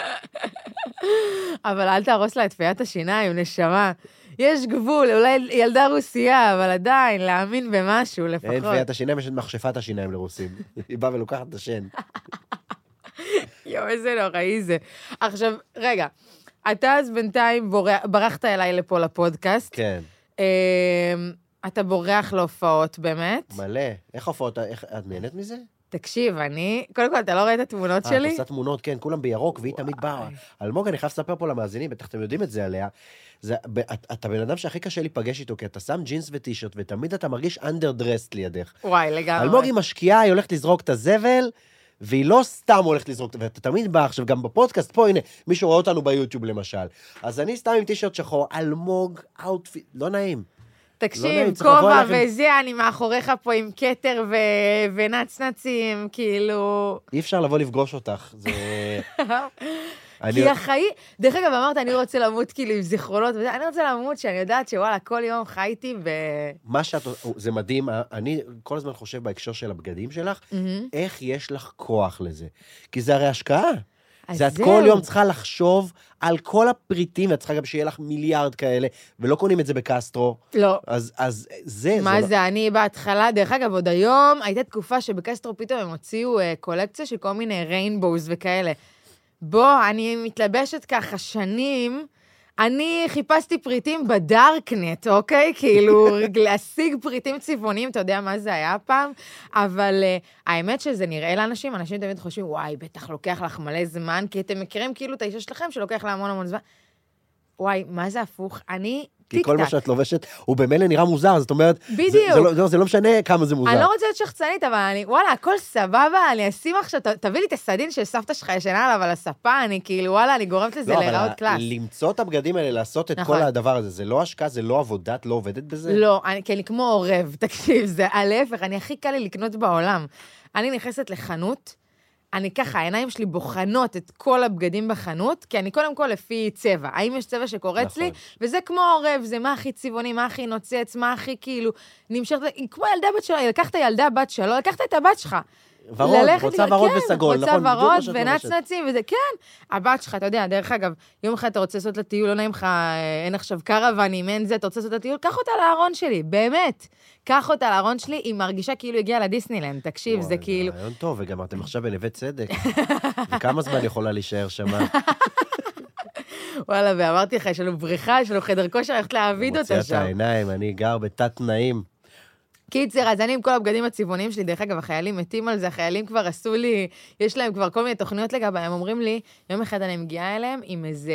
אבל אל תהרוס לה את פיית השיניים, נשמה. יש גבול, אולי ילדה רוסייה, אבל עדיין, להאמין במשהו לפחות. אין את פיית השיניים, יש את מכשפת השיניים לרוסים. היא באה ולוקחת את השן. יואו, איזה נוראי זה. עכשיו, רגע, אתה אז בינתיים בורח, ברחת אליי לפה לפודקאסט. כן, אמ, אתה בורח להופעות, באמת. מלא. איך הופעות, איך, את נהנית מזה? תקשיב, אני... קודם כל, אתה לא רואה את התמונות אה, את שלי? עושה תמונות, כן, כולם בירוק, והיא תמיד באה. אלמוג, אני חייב לספר פה למאזינים, בטח אתם יודעים את זה עליה. זה, את- אתה הבן אדם שהכי קשה להיפגש איתו, כי אתה שם ג'ינס וטישרט, ותמיד אתה מרגיש אנדר דרסט לידך. וואי, לגמרי. אלמוג היא משקיעה, היא הולכת לזרוק את הזבל, והיא לא סתם הולכת לזרוק, ואתה תמיד בא עכשיו, גם בפודקאסט פה, הנה, מישהו רואה אותנו ביוטיוב למשל. אז אני סתם עם טישרט שחור, אלמוג, outfit, לא נעים. לא תקשיב, לבוא כובע וזה, אני מאחוריך פה עם כתר ו- ונצנצים, כאילו... אי אפשר לבוא לפגוש אותך, זה... כי החיים... דרך אגב, אמרת, אני רוצה למות כאילו עם זיכרונות אני רוצה למות שאני יודעת שוואלה, כל יום חייתי ב... מה שאת... זה מדהים, אני כל הזמן חושב בהקשר של הבגדים שלך, איך יש לך כוח לזה. כי זה הרי השקעה. זה את. כל יום צריכה לחשוב על כל הפריטים, ואת צריכה גם שיהיה לך מיליארד כאלה, ולא קונים את זה בקסטרו. לא. אז, אז זה, מה לא- זה, אני בהתחלה, דרך אגב, עוד היום, הייתה תקופה שבקסטרו פתאום הם הוציאו אה, קולקציה של כל מיני ריינבוז וכאלה. בוא, אני מתלבשת ככה שנים. אני חיפשתי פריטים בדארקנט, אוקיי? כאילו, להשיג פריטים צבעוניים, אתה יודע מה זה היה פעם? אבל uh, האמת שזה נראה לאנשים, אנשים תמיד חושבים, וואי, בטח לוקח לך מלא זמן, כי אתם מכירים כאילו את האישה שלכם שלוקח לה המון המון זמן. וואי, מה זה הפוך? אני כי כל מה. שאת לובשת, הוא במילא נראה מוזר, זאת אומרת... בדיוק. זה, לא, זה לא משנה כמה זה מוזר. אני לא רוצה להיות שחצנית, אבל אני, וואלה, הכל סבבה, אני אשים עכשיו, תביא לי את הסדין של סבתא שלך ישנה עליו על הספה, אני כאילו, וואלה, אני גורמת לזה לא, להיראות קלאס. למצוא את הבגדים האלה, לעשות את נכון. כל הדבר הזה, זה לא השקעה, זה לא עבודה, את לא עובדת בזה? לא, אני, כי אני כמו עורב, תקשיב, זה ההפך, אני הכי קל לי לקנות בעולם. אני נכנסת לחנות, אני ככה, העיניים שלי בוחנות את כל הבגדים בחנות, כי אני קודם כל לפי צבע. האם יש צבע שקורץ נכון. לי? וזה כמו עורב, זה מה הכי צבעוני, מה הכי נוצץ, מה הכי כאילו, נמשכת, כמו ילדה בת שלו, לקחת ילדה בת שלו, לקחת את הבת שלך. ורוד, ללכת רוצה ורוד כן, וסגול, רוצה נכון? מה ורוד. ונצנצים וזה, כן. הבת שלך, אתה יודע, דרך אגב, יום אחד אתה רוצה לעשות לה טיול, לא נעים לך, אה, אין עכשיו קרוונים, אין זה, אתה רוצה לעשות לה טיול, קח אותה לארון שלי, באמת. קח אותה לארון שלי, היא מרגישה כאילו הגיעה לדיסנילנד, תקשיב, זה וואי, כאילו... רעיון טוב, וגם אתם עכשיו בנווה צדק. וכמה זמן יכולה להישאר שם? וואלה, ואמרתי לך, יש לנו בריכה, יש לנו חדר כושר, הולכת להעביד מוציאה אותה את שם. העיניים, אני גר בתת תנאים. קיצר, אז אני עם כל הבגדים הצבעוניים שלי, דרך אגב, החיילים מתים על זה, החיילים כבר עשו לי, יש להם כבר כל מיני תוכניות לגביי, הם אומרים לי, יום אחד אני מגיעה אליהם עם איזה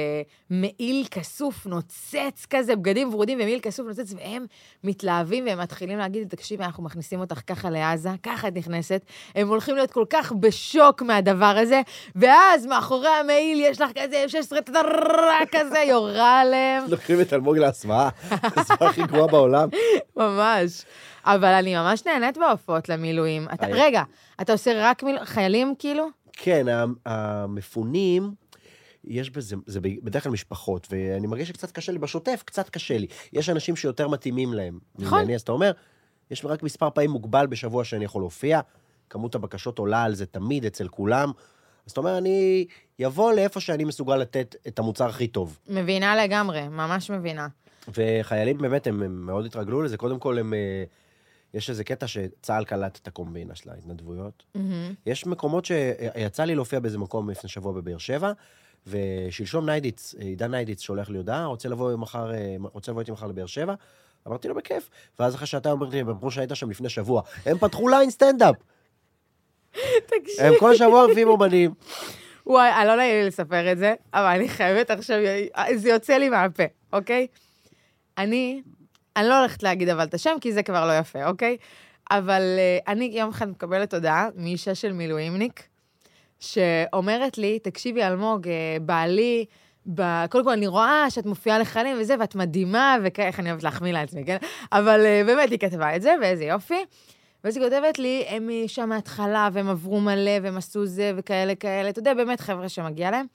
מעיל כסוף נוצץ כזה, בגדים ורודים ומעיל כסוף נוצץ, והם מתלהבים והם מתחילים להגיד תקשיבי, אנחנו מכניסים אותך ככה לעזה, ככה את נכנסת, הם הולכים להיות כל כך בשוק מהדבר הזה, ואז מאחורי המעיל יש לך כזה M16 טרררררר, כזה, יורה עליהם. לוקחים את אלמוג להסוואה, הסוואה הכי גרועה בעולם. ממש. אבל אני ממש נהנית בהופעות למילואים. אתה, היה- רגע, אתה עושה רק מיל... חיילים, כאילו? כן, המפונים, יש בזה, זה בדרך כלל משפחות, ואני מרגיש שקצת קשה לי בשוטף, קצת קשה לי. יש אנשים שיותר מתאימים להם. נכון. ממני, אז אתה אומר, יש רק מספר פעמים מוגבל בשבוע שאני יכול להופיע, כמות הבקשות עולה על זה תמיד, אצל כולם. אז אתה אומר, אני אבוא לאיפה שאני מסוגל לתת את המוצר הכי טוב. מבינה לגמרי, ממש מבינה. וחיילים באמת, הם, הם מאוד התרגלו לזה. קודם כל, הם... אה, יש איזה קטע שצה"ל קלט את הקומבינה של ההתנדבויות. מהמם. יש מקומות שיצא לי להופיע באיזה מקום לפני שבוע בבאר שבע, ושלשום ניידיץ, עידן ניידיץ שולח לי הודעה, רוצה לבוא מחר, אה, רוצה לבוא איתי מחר לבאר שבע? אמרתי לו, בכיף. ואז אחרי שעתיים אמרתי לי, הם אמרו שהיית שם לפני שבוע. הם פתחו ליין סטנדאפ. תקשיב. הם כל שבוע מביאים אומנים. וואי, אני לא נעים לי לספר את זה, אבל אני חייבת עכשיו, זה יוצא לי מהפה, אוקיי? אני, אני לא הולכת להגיד אבל את השם, כי זה כבר לא יפה, אוקיי? אבל uh, אני יום אחד מקבלת הודעה מאישה של מילואימניק, שאומרת לי, תקשיבי, אלמוג, אה, בעלי, ב... קודם כל, אני רואה שאת מופיעה לחיילים וזה, ואת מדהימה, ואיך אני אוהבת להחמיא לעצמי, כן? אבל uh, באמת, היא כתבה את זה, ואיזה יופי. ואז היא כותבת לי, הם שם מההתחלה, והם עברו מלא, והם עשו זה, וכאלה כאלה. אתה יודע, באמת חבר'ה שמגיע להם.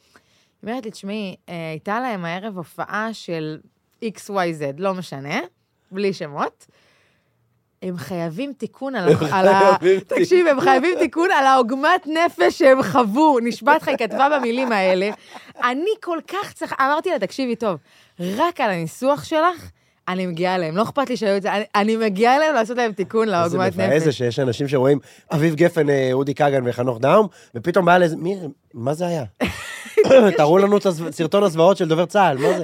היא אומרת לי, תשמעי, הייתה להם הערב הופעה של XYZ, לא משנה, בלי שמות. הם חייבים תיקון על, ה- על ה... חייבים תקשיב, הם חייבים תיקון על העוגמת נפש שהם חוו. נשבעת לך, היא כתבה במילים האלה. אני כל כך צריך... אמרתי לה, תקשיבי טוב, רק על הניסוח שלך, אני מגיעה אליהם. לא אכפת לי שהיו את זה, אני, אני מגיעה אליהם לעשות להם תיקון זה לעוגמת מבאס זה נפש. שיש אנשים שרואים אביב גפן, אה, אודי כגן וחנוך דאום, ופתאום בא לאיזה... מי... מה זה היה? תראו לנו את סרטון הזוועות של דובר צה"ל, מה זה?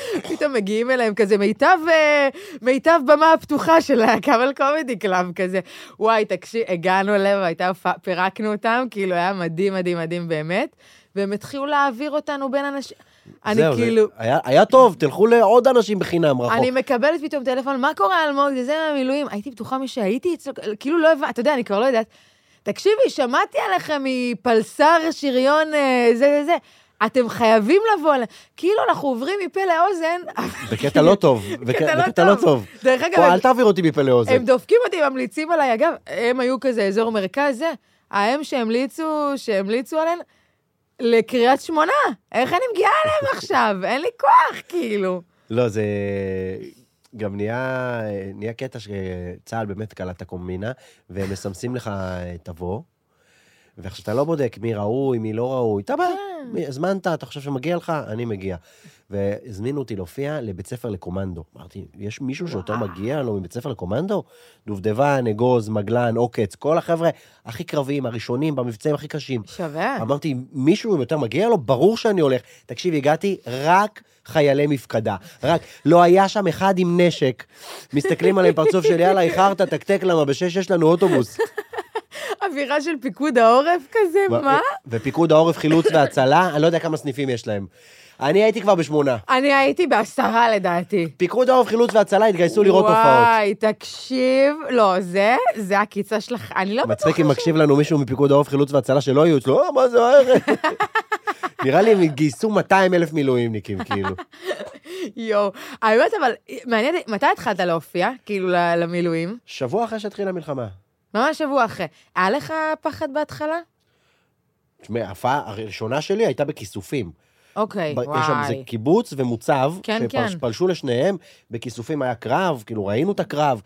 פתאום מגיעים אליהם כזה מיטב, אה, מיטב במה הפתוחה של ה Camel Comedy Club כזה. וואי, תקשיב, הגענו אליהם, הייתה הופעה, פירקנו אותם, כאילו היה מדהים, מדהים, מדהים באמת, והם התחילו להעביר אותנו בין אנשים. אני זהו, זה- כאילו... היה היה טוב, תלכו לעוד אנשים בחינם רחוק. אני מקבלת פתאום טלפון, מה קורה, אלמוג? זה זה מהמילואים. הייתי בטוחה מי שהייתי אצלו, כאילו לא הבנתי, אתה יודע, אני כבר לא יודעת. תקשיבי, שמעתי עליכם מפלסר, שריון, אה, זה זה זה. אתם חייבים לבוא. כאילו אנחנו עוברים מפה לאוזן. בקטע לא טוב. לא בקטע לא טוב. דרך אגב, אל תעביר אותי מפה לאוזן. הם דופקים אותי, ממליצים עליי. אגב, הם היו כזה אזור מרכז, זה. ההם שהמליצו, שהמליצו עליהם, לקריית שמונה. איך אני מגיעה אליהם עכשיו? אין לי כוח, כאילו. לא, זה... גם נהיה, נהיה קטע שצה"ל באמת קלט את הקומבינה, והם מסמסים לך תבוא, ועכשיו אתה לא בודק מי ראוי, מי לא ראוי, אתה בא, כן. הזמנת, אתה חושב שמגיע לך, אני מגיע. והזמינו אותי להופיע לבית ספר לקומנדו. אמרתי, יש מישהו שיותר וואו. מגיע לו מבית ספר לקומנדו? דובדבן, אגוז, מגלן, עוקץ, כל החבר'ה הכי קרביים, הראשונים, במבצעים הכי קשים. שווה. אמרתי, מישהו יותר מגיע לו? ברור שאני הולך. תקשיב, הגעתי רק חיילי מפקדה. רק, לא היה שם אחד עם נשק. מסתכלים עליהם פרצוף של יאללה, איחרת, תקתק למה, בשש יש לנו אוטובוס. אווירה של פיקוד העורף כזה, מה? ופיקוד העורף, חילוץ והצלה, אני לא יודע כמה סניפים יש להם. אני הייתי כבר בשמונה. אני הייתי בעשרה לדעתי. פיקוד העורף, חילוץ והצלה התגייסו לראות הופעות. וואי, תקשיב, לא, זה, זה הקיצה שלך, אני לא בטוחה מצחיק אם מקשיב לנו מישהו מפיקוד העורף, חילוץ והצלה שלא יהיו אצלו, "אה, מה זה הערב? נראה לי הם גייסו 200 אלף מילואימניקים, כאילו. יואו. האמת, אבל, מעניין, מתי התחלת להופיע, כאילו, למילואים? שבוע אחרי שהתחילה המלחמה. ממש שבוע אחרי. היה לך פחד בהתחלה? תשמע, ההופעה הראשונה שלי הייתה בכיסופים. אוקיי, ב- יש שם זה וואי. קיבוץ ומוצב, כן, כן. שפלשו לשניהם, בכיסופים היה קרב, כאילו ראינו את הקרב.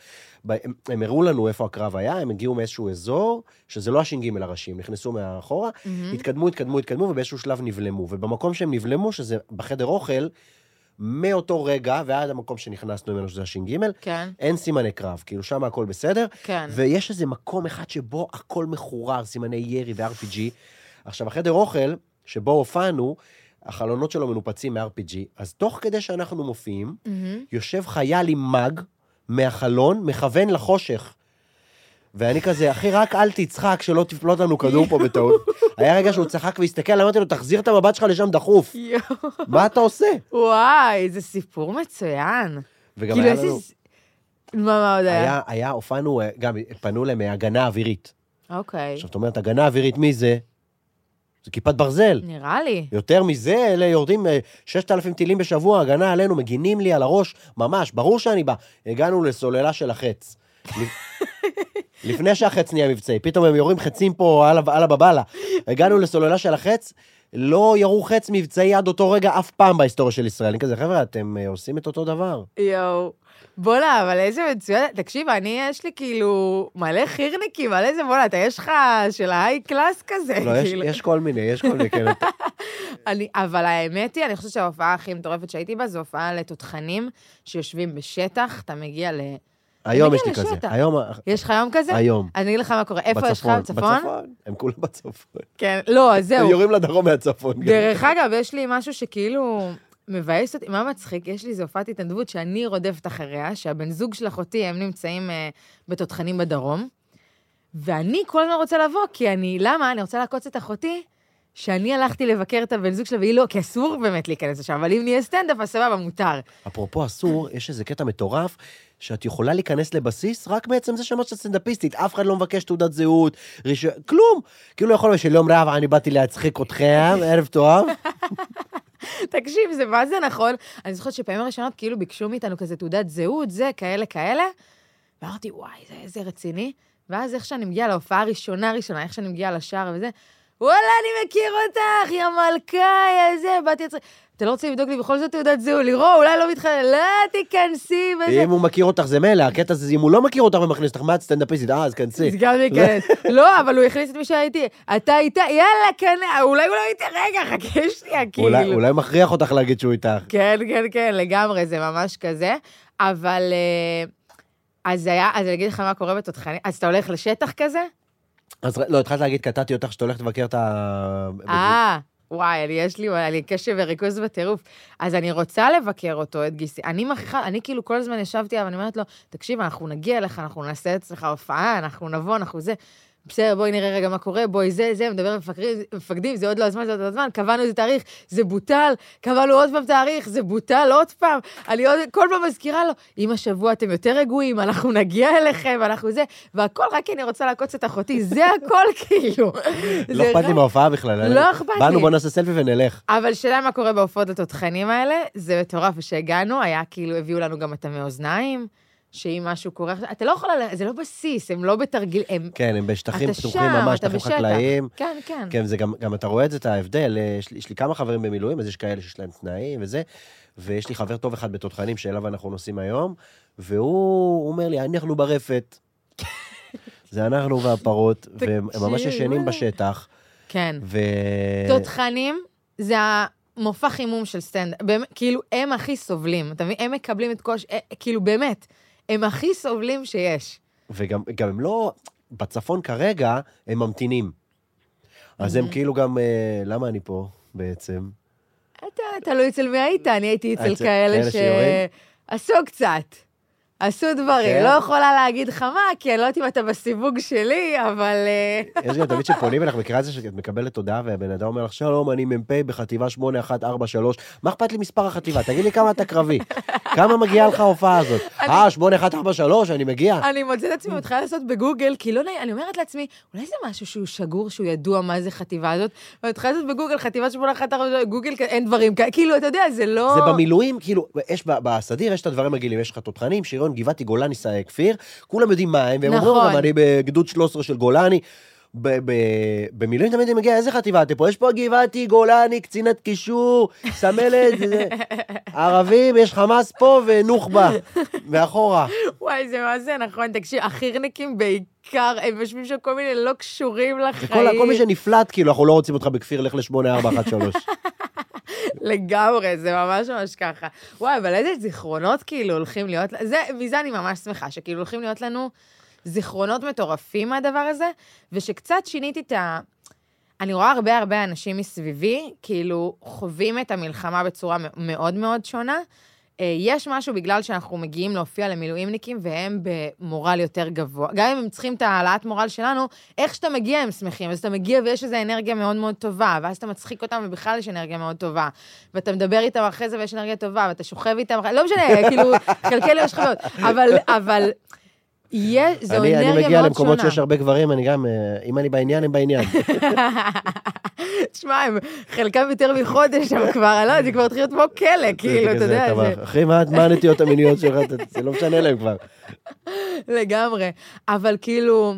הם, הם הראו לנו איפה הקרב היה, הם הגיעו מאיזשהו אזור, שזה לא הש"ג הראשי, הם נכנסו מאחורה, מהמם. התקדמו, התקדמו, התקדמו, ובאיזשהו שלב נבלמו. ובמקום שהם נבלמו, שזה בחדר אוכל, מאותו רגע ועד המקום שנכנסנו ממנו, שזה הש"ג, כן, אין סימני קרב, כאילו שם הכל בסדר. כן. ויש איזה מקום אחד שבו הכל מחורר, סימני ירי ו-RPG. עכשיו, החדר אוכל, שבו הופענו, החלונות שלו מנופצים מ-RPG, אז תוך כדי שאנחנו מופיעים, מהמם. יושב חייל עם מאג מהחלון, מכוון לחושך. ואני כזה, אחי, רק אל תצחק, שלא תפלוט לנו כדור פה בטעות. היה רגע שהוא צחק והסתכל, אמרתי לו, תחזיר את המבט שלך לשם דחוף. מה אתה עושה? וואי, זה סיפור מצוין. וגם כאילו, היה. לנו, מה, מה עוד היה? היה, הופענו, אה, גם פנו להם מהגנה אווירית. אוקיי, עכשיו, את אומרת, הגנה אווירית, מי זה? זה כיפת ברזל. נראה לי. יותר מזה, אלה יורדים אה, 6,000 טילים בשבוע, הגנה עלינו, מגינים לי על הראש, ממש, ברור שאני בא. הגענו לסוללה של החץ. לפני שהחץ נהיה מבצעי, פתאום הם יורים חצים פה על ה- על הבבלה. הגענו לסוללה של החץ, לא ירו חץ מבצעי עד אותו רגע אף פעם בהיסטוריה של ישראל. אני כזה, חבר'ה, אתם אה, עושים את אותו דבר. יואו. בואנה, אבל איזה מצוין. תקשיב, אני, יש לי כאילו מלא חירניקים, על איזה בואנה, אתה יש לך של ההיי קלאס כזה. לא, יש- כאילו. יש כל מיני, יש כל מיני. אני, אבל האמת היא, אני חושבת שההופעה הכי מטורפת שהייתי בה, זו הופעה לתותחנים שיושבים בשטח, אתה מגיע ל... היום תגיע יש לי כזה. היום, יש לך יום כזה? היום. אני אגיד לך מה קורה. איפה יש לך? בצפון. בצפון? הם כולם בצפון. כן. לא, אז הם זהו. יורים לדרום מהצפון. גם. דרך אגב, יש לי משהו שכאילו מבאס אותי, מה מצחיק? יש לי איזו הופעת התנדבות שאני רודפת אחריה, שהבן זוג של אחותי, הם נמצאים אה, בתותחנים בדרום, ואני כל הזמן רוצה לבוא, כי אני, למה? אני רוצה לעקוץ את אחותי, שאני הלכתי לבקר את הבן זוג שלה, והיא לא, כי אסור באמת להיכנס לשם, אבל אם נהיה סטנדאפ, אז סבבה, מותר. אפרופו אסור, יש איזה קטע מטורף, שאת יכולה להיכנס לבסיס רק בעצם זה שאמרת שאת סטנדאפיסטית, אף אחד לא מבקש תעודת זהות, רישיון, כלום. כאילו יכול להיות שלום רב, אני באתי להצחיק אתכם, ערב טוב. תקשיב, זה מה זה נכון? אני זוכרת שפעמים ראשונות כאילו ביקשו מאיתנו כזה תעודת זהות, זה, כאלה, כאלה, ואמרתי, וואי, זה איזה רציני. ואז איך שאני מגיעה להופעה הראשונה ראשונה, איך שאני מגיעה לשער וזה, וואלה, אני מכיר אותך, יא מלכה, יא זה, באתי לצחיק. אתה לא רוצה לבדוק לי בכל זאת תעודת זהות, לירוא, אולי לא מתחלק, לא, תיכנסי, וזה. אם הוא מכיר אותך זה מילא, הקטע זה, אם הוא לא מכיר אותך ומכניס אותך, מה את סטנדאפיסטית? אה, אז כנסי. אז גם להיכנס. לא, אבל הוא הכניס את מי שהייתי. אתה איתה, יאללה, כן, אולי הוא לא איתה, רגע, חכה שנייה, כאילו. אולי מכריח אותך להגיד שהוא איתך. כן, כן, כן, לגמרי, זה ממש כזה. אבל... אה, אז זה היה, אז אני אגיד לך מה קורה בתותחנים. אז אתה הולך לשטח כזה? אז לא, התחלת להגיד, קטעתי אותך שאתה הולכת לבקר את ה... אה, וואי, אני, יש לי, לי קשב וריכוז בטירוף. אז אני רוצה לבקר אותו, את גיסי. אני מכריחה, אני כאילו כל הזמן ישבתי עליו, ואני אומרת לו, תקשיב, אנחנו נגיע אליך, אנחנו נעשה אצלך הופעה, אנחנו נבוא, אנחנו זה. בסדר, בואי נראה רגע מה קורה, בואי זה, זה, מדבר עם מפקדים, זה עוד לא הזמן, זה עוד לא הזמן, קבענו איזה תאריך, זה בוטל, קבענו עוד פעם תאריך, זה בוטל עוד פעם. אני עוד, כל פעם מזכירה לו, אם השבוע אתם יותר רגועים, אנחנו נגיע אליכם, אנחנו זה, והכל רק כי אני רוצה לעקוץ את אחותי, זה הכל כאילו. לא אכפת לי רק- מההופעה בכלל. לא אכפת לי. באנו, בוא נעשה סלפי ונלך. אבל שאלה מה קורה בהופעות התותחנים האלה, זה מטורף, ושהגענו, היה כאילו, הביאו לנו גם את המאזניים, שאם משהו קורה, אתה לא יכול, זה לא בסיס, הם לא בתרגיל, הם... כן, הם בשטחים פתוחים שם, ממש, שטחים בשטח. חקלאיים. כן, כן. כן, זה גם, גם אתה רואה את זה, את ההבדל. אה, יש לי, יש לי כמה חברים במילואים, אז יש כאלה שיש להם תנאים וזה, ויש לי חבר טוב אחד בתותחנים שאליו אנחנו נוסעים היום, והוא הוא אומר לי, אנחנו ברפת. זה אנחנו והפרות, והם הם ממש ישנים וואלה. בשטח, כן. ו... תותחנים זה המופע חימום של סטנדאפ, באמת, כאילו, הם הכי סובלים, אתה מבין? הם מקבלים את כל... אה, כאילו, באמת, הם הכי סובלים שיש. וגם גם הם לא, בצפון כרגע, הם ממתינים. אז. הם כאילו גם, אה, למה אני פה בעצם? אתה, תלוי אצל מי היית, אני הייתי אצל כאלה שיורים? שעשו קצת. עשו דברים, כן? לא יכולה להגיד לך מה, כי אני לא יודעת אם אתה בסיווג שלי, אבל... אה, יש גם תמיד שפונים אליך, מכירה את זה שאת מקבלת הודעה והבן אדם אומר לך, שלום, אני מ"פ בחטיבה 8143, מה אכפת לי מספר החטיבה? תגיד לי כמה אתה קרבי. כמה מגיעה לך ההופעה הזאת? אה, 8143, אני מגיע. אני מוצאת את עצמי מתחילה לעשות בגוגל, כי לא נעים, אני אומרת לעצמי, אולי זה משהו שהוא שגור, שהוא ידוע מה זה חטיבה הזאת, ואני מתחילה לעשות בגוגל, חטיבה שמונה אחת, ארבע, גוגל, אין דברים כאלה, כאילו, אתה יודע, זה לא... זה במילואים, כאילו, יש בסדיר, יש את הדברים הרגילים, יש לך תותחנים, שריון, גבעתי, גולני, כפיר, כולם יודעים מה הם, והם אומרים נכון. גם, אני בגדוד 13 של גולני. במילואים תמיד אני מגיע, איזה חטיבה אתם פה? יש פה גבעתי, גולני, קצינת קישור, סמלת, ערבים, יש חמאס פה ונוח'בה, מאחורה. וואי, זה מה זה נכון, תקשיב, החירניקים בעיקר, הם יושבים שם כל מיני לא קשורים לחיים. כל מי שנפלט, כאילו, אנחנו לא רוצים אותך בכפיר, לך ל-8413. לגמרי, זה ממש ממש ככה. וואי, אבל איזה זיכרונות כאילו הולכים להיות, זה, מזה אני ממש שמחה, שכאילו הולכים להיות לנו זיכרונות מטורפים מהדבר הזה, ושקצת שיניתי את ה... אני רואה הרבה הרבה אנשים מסביבי, כאילו, חווים את המלחמה בצורה מאוד מאוד שונה. אה, יש משהו בגלל שאנחנו מגיעים להופיע למילואימניקים והם במורל יותר גבוה. גם אם הם צריכים את העלאת מורל שלנו, איך שאתה מגיע הם שמחים. אז אתה מגיע ויש איזו אנרגיה מאוד מאוד טובה, ואז אתה מצחיק אותם ובכלל יש אנרגיה מאוד טובה. ואתה מדבר איתם אחרי זה ויש אנרגיה טובה, ואתה שוכב איתם, לא משנה, כאילו, חלקי יש חוויות. אבל, אבל, יש, זו אני אנרגיה אני מאוד שונה. מגיע למקומות שיש הרבה גברים, אני גם, אה, אם אני בעניין, הם בעניין. תשמע, הם חלקם יותר מחודש שם כבר, אני לא זה כבר התחיל להיות כמו כלא, כאילו, אתה יודע, אחי, מה הנטיות המיניות שלך? זה לא משנה להם כבר. לגמרי. אבל כאילו,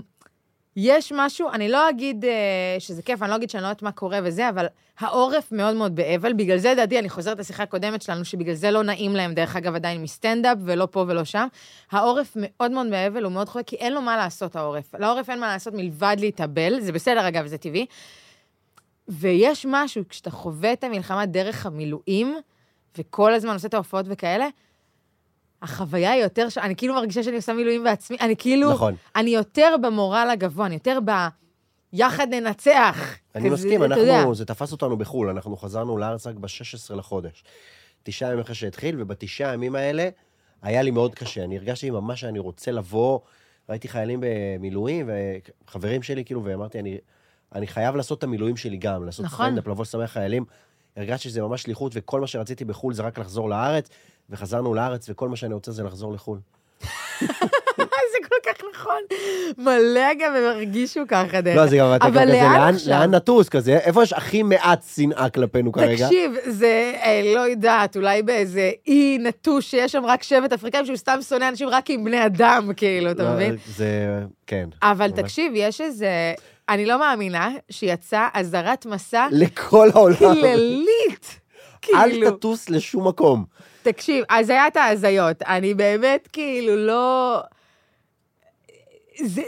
יש משהו, אני לא אגיד אה, שזה כיף, אני לא אגיד שאני לא יודעת מה קורה וזה, אבל העורף מאוד מאוד באבל, בגלל זה, לדעתי, אני חוזרת לשיחה הקודמת שלנו, שבגלל זה לא נעים להם, דרך אגב, עדיין מסטנדאפ, ולא פה ולא שם. העורף מאוד מאוד באבל, הוא מאוד חולה, כי אין לו מה לעשות, העורף. לעורף אין מה לעשות מלבד להתאבל, זה בסדר, אגב, זה טבעי. ויש משהו, כשאתה חווה את המלחמה דרך המילואים, וכל הזמן עושה את ההופעות וכאלה, החוויה היא יותר. אני כאילו מרגישה שאני עושה מילואים בעצמי, אני כאילו, נכון. אני יותר במורל הגבוה, אני יותר ב... יחד ננצח. אני מסכים. אנחנו, זה תפס אותנו בחו"ל, אנחנו חזרנו לארץ רק ב-16 לחודש. תשעה ימים אחרי שהתחיל, ובתשעה הימים האלה היה לי מאוד קשה. אני הרגשתי ממש שאני רוצה לבוא, ראיתי חיילים במילואים, וחברים שלי, כאילו, ואמרתי, אני, אני חייב לעשות את המילואים שלי גם, לעשות נכון. סטנדאפ, לבוא לשמח חיילים. הרגשתי שזה ממש שליחות, וכל מה שרציתי בחו"ל זה רק לחזור לארץ, וחזרנו לארץ, וכל מה שאני רוצה זה לחזור לחו"ל. זה כל כך נכון. מלא גם הם הרגישו ככה, דרך לא, זה גם, אתה כזה, לאן לאן, נטוס כזה? איפה יש הכי מעט שנאה כלפינו כרגע? תקשיב, זה, אה, לא יודעת, אולי באיזה אי נטוש שיש שם רק שבט אפריקאים שהוא סתם שונא אנשים רק עם בני אדם, כאילו, אתה לא, מבין? זה, כן. אבל ממש. תקשיב, יש איזה... אני לא מאמינה שיצאה אזהרת מסע לכל העולם. קיללית. אל כאילו, תטוס לשום מקום. תקשיב, את ההזיות. אני באמת כאילו לא... זה...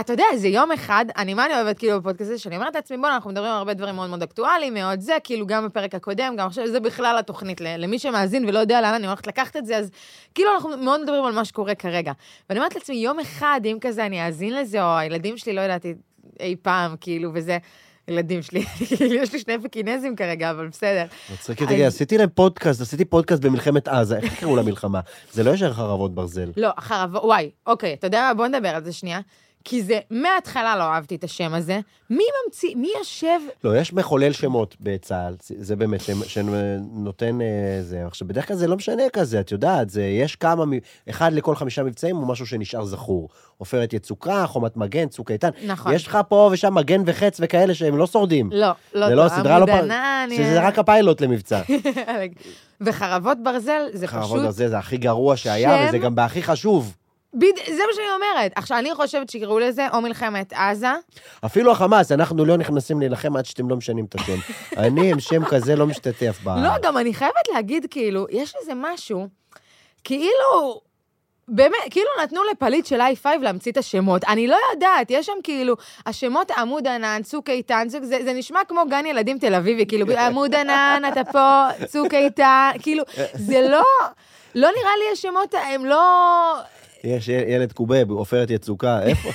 אתה יודע, זה יום אחד, אני, מה אני אוהבת כאילו בפודקאסט הזה, שאני אומרת לעצמי, בוא'נה, אנחנו מדברים על הרבה דברים מאוד מאוד אקטואליים, מאוד זה, כאילו גם בפרק הקודם, גם עכשיו, זה בכלל התוכנית, למי שמאזין ולא יודע לאן אני הולכת לקחת את זה, אז כאילו אנחנו מאוד מדברים על מה שקורה כרגע. ואני אומרת לעצמי, יום אחד, אם כזה אני אאזין לזה, או הילדים שלי, לא יודעת, אי פעם, כאילו, וזה, ילדים שלי, כאילו, יש לי שני פקינזים כרגע, אבל בסדר. מצחיק אותי, עשיתי להם פודקאסט, עשיתי פודקאסט במלחמת עזה, איך יקראו למלחמה? זה לא ישר חרבות ברזל. לא, חרבות, וואי, אוקיי, אתה יודע מה? בוא נדבר על זה שנייה. כי זה, מההתחלה לא אהבתי את השם הזה. מי ממציא, מי יושב... לא, יש מחולל שמות בצה"ל, זה באמת, שנותן אה, זה. עכשיו, בדרך כלל זה לא משנה כזה, את יודעת, זה, יש כמה, אחד לכל חמישה מבצעים הוא משהו שנשאר זכור. עופרת יצוקה, חומת מגן, צוק איתן. נכון. יש לך פה ושם מגן וחץ וכאלה שהם לא שורדים. לא, לא זה לא, טוב. סדרה לא עמוד שזה רק הפיילוט למבצע. וחרבות ברזל, זה חרבות פשוט... ברזל זה הכי גרוע שהיה, שם- וזה גם בהכי חשוב. בד... זה מה שאני אומרת. עכשיו, אני חושבת שיקראו לזה או מלחמת עזה, אפילו החמאס, אנחנו לא נכנסים להילחם עד שאתם לא משנים את השם. אני עם שם כזה לא משתתף ב... לא, גם אני חייבת להגיד, כאילו, יש איזה משהו, כאילו, באמת, כאילו נתנו לפליט של i5 להמציא את השמות. אני לא יודעת, יש שם כאילו, השמות עמוד ענן, צוק איתן, צוק, זה, זה נשמע כמו גן ילדים תל אביבי, כאילו, עמוד ענן, אתה פה, צוק איתן, כאילו, זה לא, לא נראה לי השמות, הם לא... יש ילד קובב, עופרת יצוקה, איפה?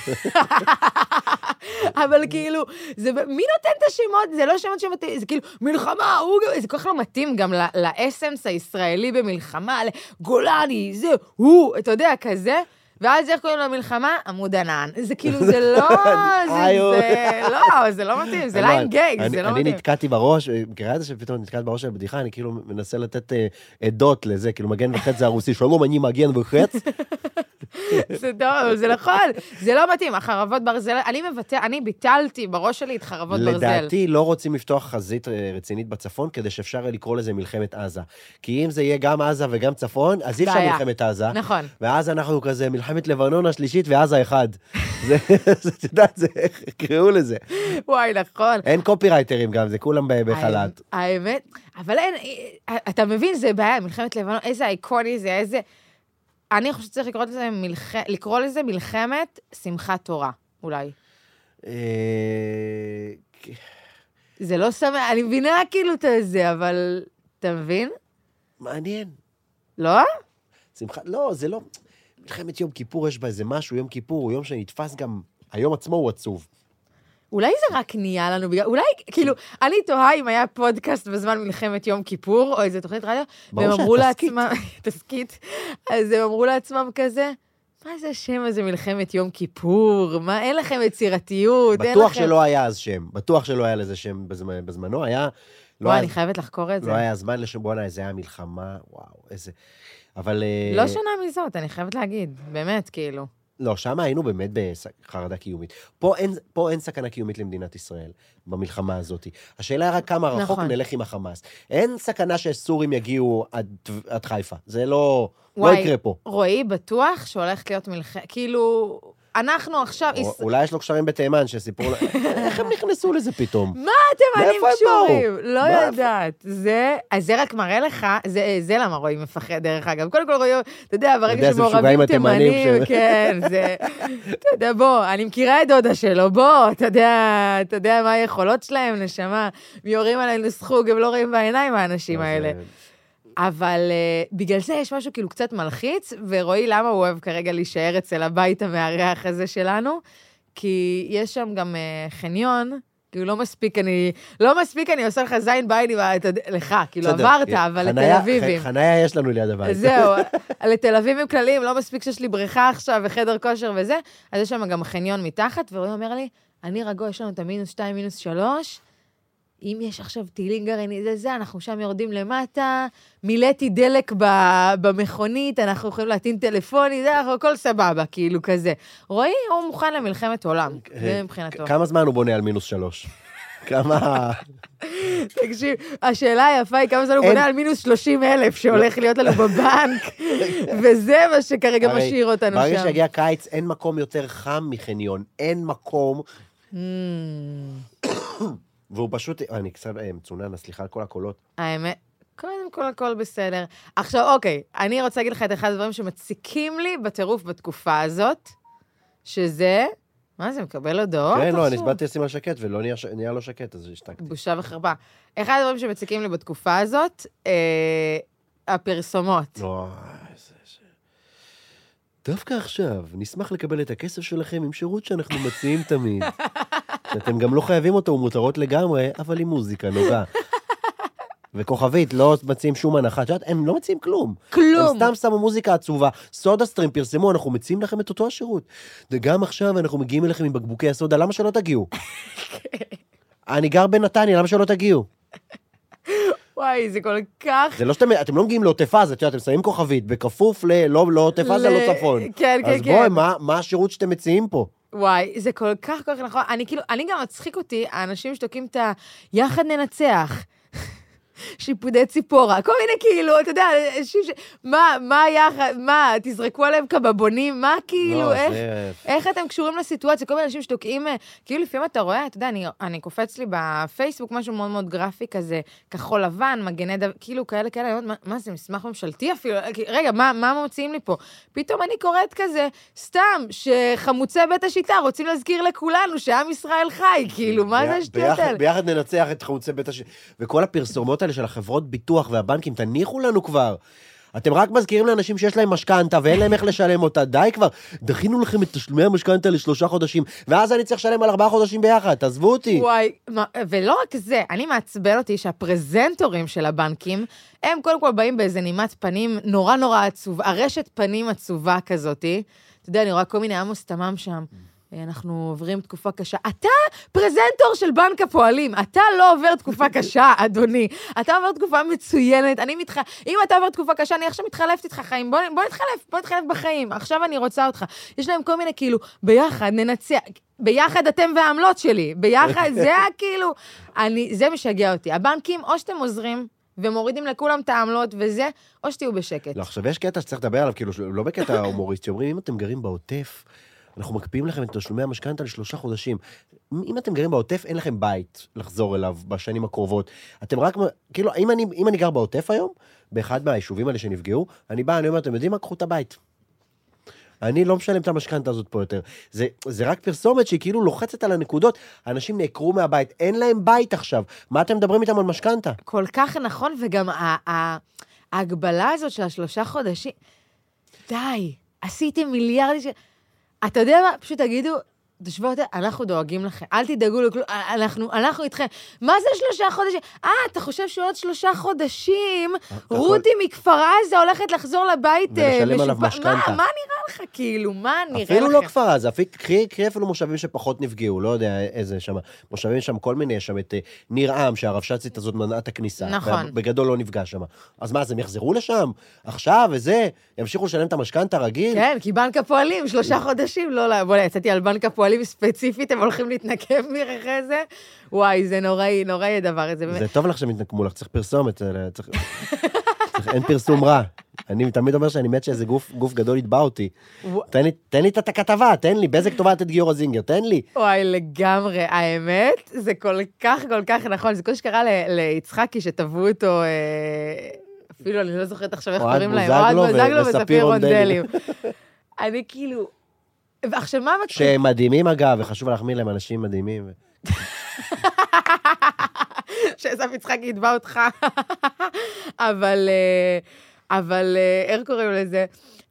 אבל כאילו, זה, מי נותן את השמות? זה לא שמות שמתאים, זה כאילו, מלחמה, הוא, זה כל כך לא מתאים גם לאסנס הישראלי במלחמה, גולני, זה, הוא, אתה יודע, כזה. ואז איך קוראים למלחמה? עמוד ענן. זה כאילו, זה לא, זה, לא, זה לא מתאים, זה ליין גייג, אני- זה לא אני מתאים. נתקעתי בראש, מכירה את זה שפתאום נתקעת בראש של בדיחה, אני כאילו מנסה לתת אה, עדות לזה, כאילו מגן וחץ זה הרוסי, שלום, אני מגן וחץ. זה טוב, זה נכון, זה לא מתאים. החרבות ברזל, אני מבטא, אני ביטלתי בראש שלי את חרבות ברזל. לדעתי לא רוצים לפתוח חזית אה, רצינית בצפון, כדי שאפשר יהיה לקרוא לזה מלחמת עזה. כי אם זה יהיה גם עזה וגם צפון, אז אי אפשר. מלחמת עזה. נכון. ואז אנחנו כזה, מלחמת לבנון השלישית ועזה אחד. זה, את יודעת, זה, איך יקראו לזה. וואי, נכון. אין קופירייטרים גם, זה כולם בחל"ת. האמת, אבל אין, אתה מבין, זה בעיה, מלחמת לבנון, איזה איקוני זה, איזה... אני חושבת שצריך לקרוא לזה, מלח... לקרוא לזה מלחמת שמחת תורה, אולי. אה, זה לא שמח, אני מבינה כאילו את זה, אבל... אתה מבין? מעניין. לא? שמחה, לא, זה לא... מלחמת יום כיפור יש בה איזה משהו, יום כיפור הוא יום שנתפס גם... היום עצמו הוא עצוב. אולי זה רק נהיה לנו בגלל... אולי, כאילו, אני תוהה אם היה פודקאסט בזמן מלחמת יום כיפור, או איזה תוכנית רדיו, והם אמרו. לעצמם... תסכית. אז הם אמרו לעצמם כזה, מה זה השם הזה, מלחמת יום כיפור? מה, אין לכם יצירתיות, אין לכם... בטוח שלא היה אז שם, בטוח שלא היה לזה שם בזמנו, היה... לא וואי, אני חייבת לחקור את זה. לא היה זמן לשם, בואנה, איזה היה מלחמה, וואו, איזה... אבל... אה, לא שונה מזאת, אני חייבת להגיד, באמת, כאילו. לא, שם היינו באמת בחרדה קיומית. פה אין, פה אין סכנה קיומית למדינת ישראל, במלחמה הזאת. השאלה היא רק כמה רחוק נכון. נלך עם החמאס. אין סכנה שסורים יגיעו עד, עד חיפה. זה לא, לא וואי, יקרה פה. רועי בטוח שהולכת להיות מלחמת, כאילו, אנחנו עכשיו... אולי יש לו קשרים בתימן שסיפרו לו, איך הם נכנסו לזה פתאום? מה התימנים הם? קשורים? לא? יודעת. זה, אז זה רק מראה לך, זה, זה למה רועי מפחד, דרך אגב. קודם כל רועי, אתה יודע, ברגע שמעורבים תימנים, כן, זה... אתה יודע, בוא, אני מכירה את דודה שלו, בוא, אתה יודע, מה היכולות שלהם, נשמה. יורים עלינו סחוג, הם לא רואים בעיניים, האנשים האלה. אבל uh, בגלל זה יש משהו כאילו קצת מלחיץ, ורועי, למה הוא אוהב כרגע להישאר אצל הבית המארח הזה שלנו? כי יש שם גם uh, חניון, כאילו לא מספיק אני, לא מספיק אני עושה לך זין בעין לך, כאילו עברת, אבל לתל אביבים. חניה יש לנו ליד הבית. זהו, לתל אביבים כלליים, לא מספיק שיש לי בריכה עכשיו וחדר כושר וזה, אז יש שם גם חניון מתחת, ורועי אומר לי, אני רגוע, יש לנו את המינוס 2, מינוס 3, אם יש עכשיו טילים גרעיני, זה זה, אנחנו שם יורדים למטה, מילאתי דלק ב- במכונית, אנחנו יכולים להטעין טלפוני, זה, אנחנו, הכל סבבה, כאילו כזה. רועי, הוא מוכן למלחמת עולם, זה מבחינתו. אה, כמה זמן הוא בונה על מינוס שלוש? כמה... תקשיב, השאלה היפה היא כמה זמן הוא בונה על מינוס 30 אלף שהולך להיות לנו בבנק, וזה מה שכרגע משאיר אותנו שם. ברגע שיגיע קיץ, אין מקום יותר חם מחניון. אין מקום, Mm, והוא פשוט... אני קצת אה, מצונן, סליחה על כל הקולות. האמת, קודם כל הכל בסדר. עכשיו, אוקיי, אני רוצה להגיד לך את אחד הדברים שמציקים לי בטירוף בתקופה הזאת, שזה, מה זה, מקבל הודעות כן, לא, אני? באתי לשים על שקט ולא נהיה נהיה לו שקט, אז השתקתי. בושה וחרפה. אחד הדברים שמציקים לי בתקופה הזאת, אה, הפרסומות. איזה ש... דווקא עכשיו, נשמח לקבל את הכסף שלכם עם שירות שאנחנו מציעים תמיד. שאתם גם לא חייבים אותו, הוא מותרות לגמרי, אבל עם מוזיקה נוגה. וכוכבית, לא מציעים שום הנחה. את יודעת, הם לא מציעים כלום. כלום. הם סתם שמו מוזיקה עצובה. סודה סטרים פרסמו, אנחנו מציעים לכם את אותו השירות. וגם עכשיו אנחנו מגיעים אליכם עם בקבוקי הסודה, למה שלא תגיעו? אני גר בנתניה, למה שלא תגיעו? וואי, זה כל כך... זה לא שאתם, אתם לא מגיעים לעוטף עזה, את יודעת, אתם שמים כוכבית, בכפוף ל... לא, לא עוטף עזה, לא צפון. כן, כן, אז כן. בואי, מה, מה השירות שאתם מציעים פה? וואי, זה כל כך כל כך נכון. אני כאילו, אני גם מצחיק אותי, האנשים שתוקעים את ה... יחד ננצח. שיפודי ציפורה, כל מיני כאילו, אתה יודע, אנשים ש... מה, מה יחד, מה, תזרקו עליהם קבבונים, מה כאילו, לא, איך... זה- איך אתם קשורים לסיטואציה? כל מיני אנשים שתוקעים, אה, כאילו לפעמים אתה רואה, אתה יודע, אני, אני קופץ לי בפייסבוק משהו מאוד מאוד גרפי כזה, כחול לבן, מגני דוד, כאילו כאלה כאלה, מה, מה זה, מסמך ממשלתי אפילו? רגע, מה, מה מוציאים לי פה? פתאום אני קוראת כזה, סתם, שחמוצי בית השיטה רוצים להזכיר לכולנו שעם ישראל חי, כאילו, מה זה השטויות האלה? ביחד ננצח את חמוצי בית הש... וכל הפרסומות האלה של החברות ביטוח והבנקים, תניחו לנו כבר. אתם רק מזכירים לאנשים שיש להם משכנתה ואין להם איך לשלם אותה, די כבר. דחינו לכם את תשלומי המשכנתה לשלושה חודשים, ואז אני צריך לשלם על ארבעה חודשים ביחד, תעזבו אותי. וואי, מה, ולא רק זה, אני מעצבן אותי שהפרזנטורים של הבנקים, הם קודם כל באים באיזה נימת פנים נורא נורא עצובה, הרשת פנים עצובה כזאתי. אתה יודע, אני רואה כל מיני עמוס תמם שם. אנחנו עוברים תקופה קשה. אתה פרזנטור של בנק הפועלים, אתה לא עובר תקופה קשה, אדוני. אתה עובר תקופה מצוינת, אני מתח... אם אתה עובר תקופה קשה, אני עכשיו מתחלפת איתך חיים. בוא, בוא נתחלף, בוא נתחלף בחיים. עכשיו אני רוצה אותך. יש להם כל מיני, כאילו, ביחד ננצח. ביחד אתם והעמלות שלי. ביחד, זה כאילו... אני, זה משגע אותי. הבנקים, או שאתם עוזרים ומורידים לכולם את העמלות וזה, או שתהיו בשקט. לא, עכשיו יש קטע שצריך לדבר עליו, כאילו, לא בקטע הומוריסטי, אומרים, אם אתם גרים בעוטף, אנחנו מקפיאים לכם את תשלומי המשכנתה לשלושה חודשים. אם אתם גרים בעוטף, אין לכם בית לחזור אליו בשנים הקרובות. אתם רק, כאילו, אם אני, אם אני גר בעוטף היום, באחד מהיישובים האלה שנפגעו, אני בא, אני אומר, אתם יודעים מה? קחו את הבית. אני לא משלם את המשכנתה הזאת פה יותר. זה, זה רק פרסומת שהיא כאילו לוחצת על הנקודות. אנשים נעקרו מהבית, אין להם בית עכשיו. מה אתם מדברים איתם על משכנתה? כל כך נכון, וגם ההגבלה הזאת של השלושה חודשים, די, עשיתם מיליארדים של... אתה יודע מה? פשוט תגידו, תשבו אותה, אנחנו דואגים לכם, אל תדאגו לכלום, אנחנו, אנחנו איתכם. מה זה שלושה חודשים? אה, אתה חושב שעוד שלושה חודשים, יכול- רותי מכפר עזה הולכת לחזור לבית אה, ולשלם עליו משכנתה. מה, מה נראה לך כאילו? מה נראה לכם? אפילו לא כפר עזה, קחי אפילו מושבים שפחות נפגעו, לא יודע איזה שם, מושבים שם כל מיני, יש שם את אה, ניר עם, שהרבש"צית הזאת מנעה את הכניסה. נכון. בגדול לא נפגע שם. אז מה, אז הם יחזרו לשם? עכשיו, וזה? ימשיכו לשלם את המשכנתה רגיל? כן, כי בנק הפועלים, שלושה חודשים, לא, לא, בוא'נה, יצאתי על בנק הפועלים ספציפית, הם הולכים להתנקם בי אחרי זה. וואי, זה נוראי, נוראי הדבר הזה. זה טוב לך שהם יתנקמו לך, צריך פרסומת, צריך... אין פרסום רע. אני תמיד אומר שאני מת שאיזה גוף, גוף גדול יתבע אותי. ווא- תן לי, תן לי את הכתבה, תן לי, בזק תובעת את גיורא זינגר, תן לי. וואי, לגמרי. האמת, זה כל כך, כל כך נכון. זה כמו שקרה ל- ליצחקי, שתבעו אותו, אה, אפילו אני לא זוכרת עכשיו איך קוראים להם. אוהד בוזגלו וספיר. רונדלים. אני כאילו... ועכשיו, מה מצחיק? שהם מדהימים אגב, וחשוב להחמיא להם, אנשים מדהימים. שאסף יצחקי יתבע אותך. אבל, אה, אבל אה, איך קוראים לזה?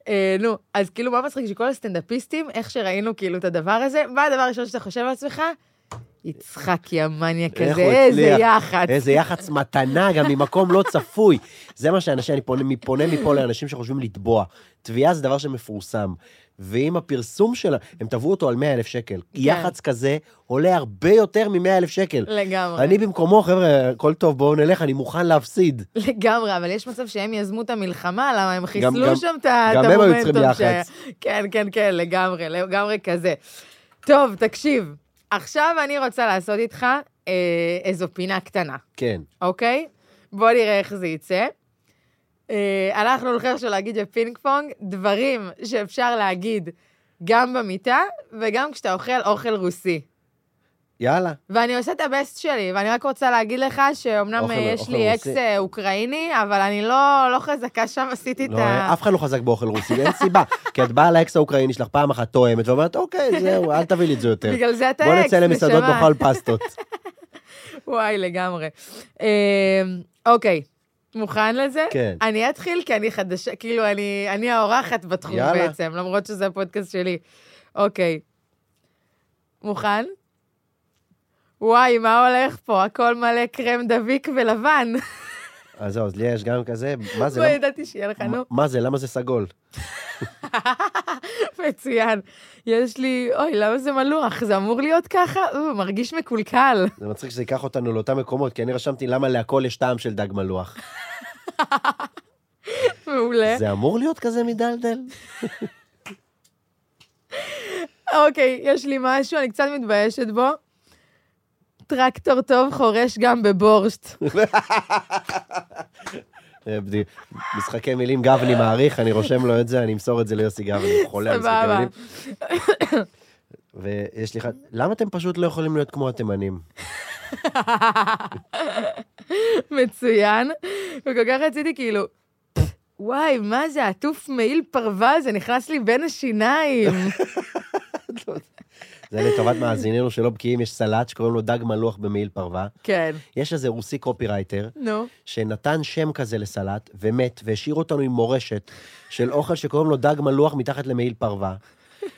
אה, נו, אז כאילו, מה מצחיק שכל הסטנדאפיסטים, איך שראינו כאילו את הדבר הזה, מה הדבר הראשון שאתה חושב לעצמך? יצחקי המניאק איך הזה, הוא איזה. יח"צ. איזה יח"צ מתנה, גם ממקום לא צפוי. זה מה שאנשים, אני פונה מפה לאנשים שחושבים לתבוע. תביעה זה דבר שמפורסם. ואם הפרסום שלה, הם תבעו אותו על 100 אלף שקל. יח"צ כזה עולה הרבה יותר מ-100 אלף שקל. לגמרי. אני במקומו, חבר'ה, הכל טוב, בואו נלך, אני מוכן להפסיד. לגמרי, אבל יש מצב שהם יזמו את המלחמה, למה הם גם- חיסלו שם את ה- את גם הם היו המומנטום. צריכים. יח"צ. כן, כן, כן, לגמרי, לגמרי כזה. טוב, תקשיב, עכשיו אני רוצה לעשות איתך אה, איזו פינה קטנה, כן. אוקיי? בוא נראה איך זה יצא. אנחנו הולכים עכשיו להגיד בפינג פונג דברים שאפשר להגיד גם במיטה וגם כשאתה אוכל אוכל רוסי. יאללה. ואני עושה את ה best שלי, ואני רק רוצה להגיד לך שאומנם אוכל- אה, יש אוכל לי. אקס אה, אוקראיני, אבל אני לא, לא חזקה שם, עשיתי את לא, ה... אף אחד לא חזק באוכל רוסי, ואין סיבה. כי את באה לאקס האוקראיני שלך פעם אחת תואמת, ואומרת, אוקיי, זהו, אל תביא לי את זה יותר. בגלל זה אתה בוא אקס, נצא למסעדות. נאכל פסטות. וואי, לגמרי. אה, אוקיי, מוכן לזה? כן. אני אתחיל כי אני חדשה, כאילו, אני, אני האורחת בתחום יאללה. בעצם, למרות שזה הפודקאסט שלי. אוקיי. מוכן? וואי, מה הולך פה? הכל מלא קרם דביק ולבן. אז זהו, אז לי יש גם כזה, מה זה? לא ידעתי שיהיה לך, נו. מה זה? למה זה סגול? מצוין. יש לי, אוי, למה זה מלוח? זה אמור להיות ככה? הוא מרגיש מקולקל. זה מצחיק שזה ייקח אותנו לאותם מקומות, כי אני רשמתי למה להכל יש טעם של דג מלוח. מעולה. זה אמור להיות כזה מדלדל? אוקיי, יש לי משהו, אני קצת מתביישת בו. טרקטור טוב חורש גם בבורשט. אה, משחקי מילים גבני מעריך, אני רושם לו את זה, אני אמסור את זה ליוסי גבני, הוא חולה על משחקי. מילים. ויש לי אחד, למה אתם פשוט לא יכולים להיות כמו התימנים? מצוין. וכל כך רציתי כאילו, וואי, מה זה, עטוף מעיל פרווה, זה נכנס לי בין השיניים. זה לטובת מאזיננו שלא בקיאים, יש סלט שקוראים לו דג מלוח במעיל פרווה. כן, יש איזה רוסי קופירייטר, נו. שנתן שם כזה לסלט, ומת, והשאיר אותנו עם מורשת של אוכל שקוראים לו דג מלוח מתחת למעיל פרווה.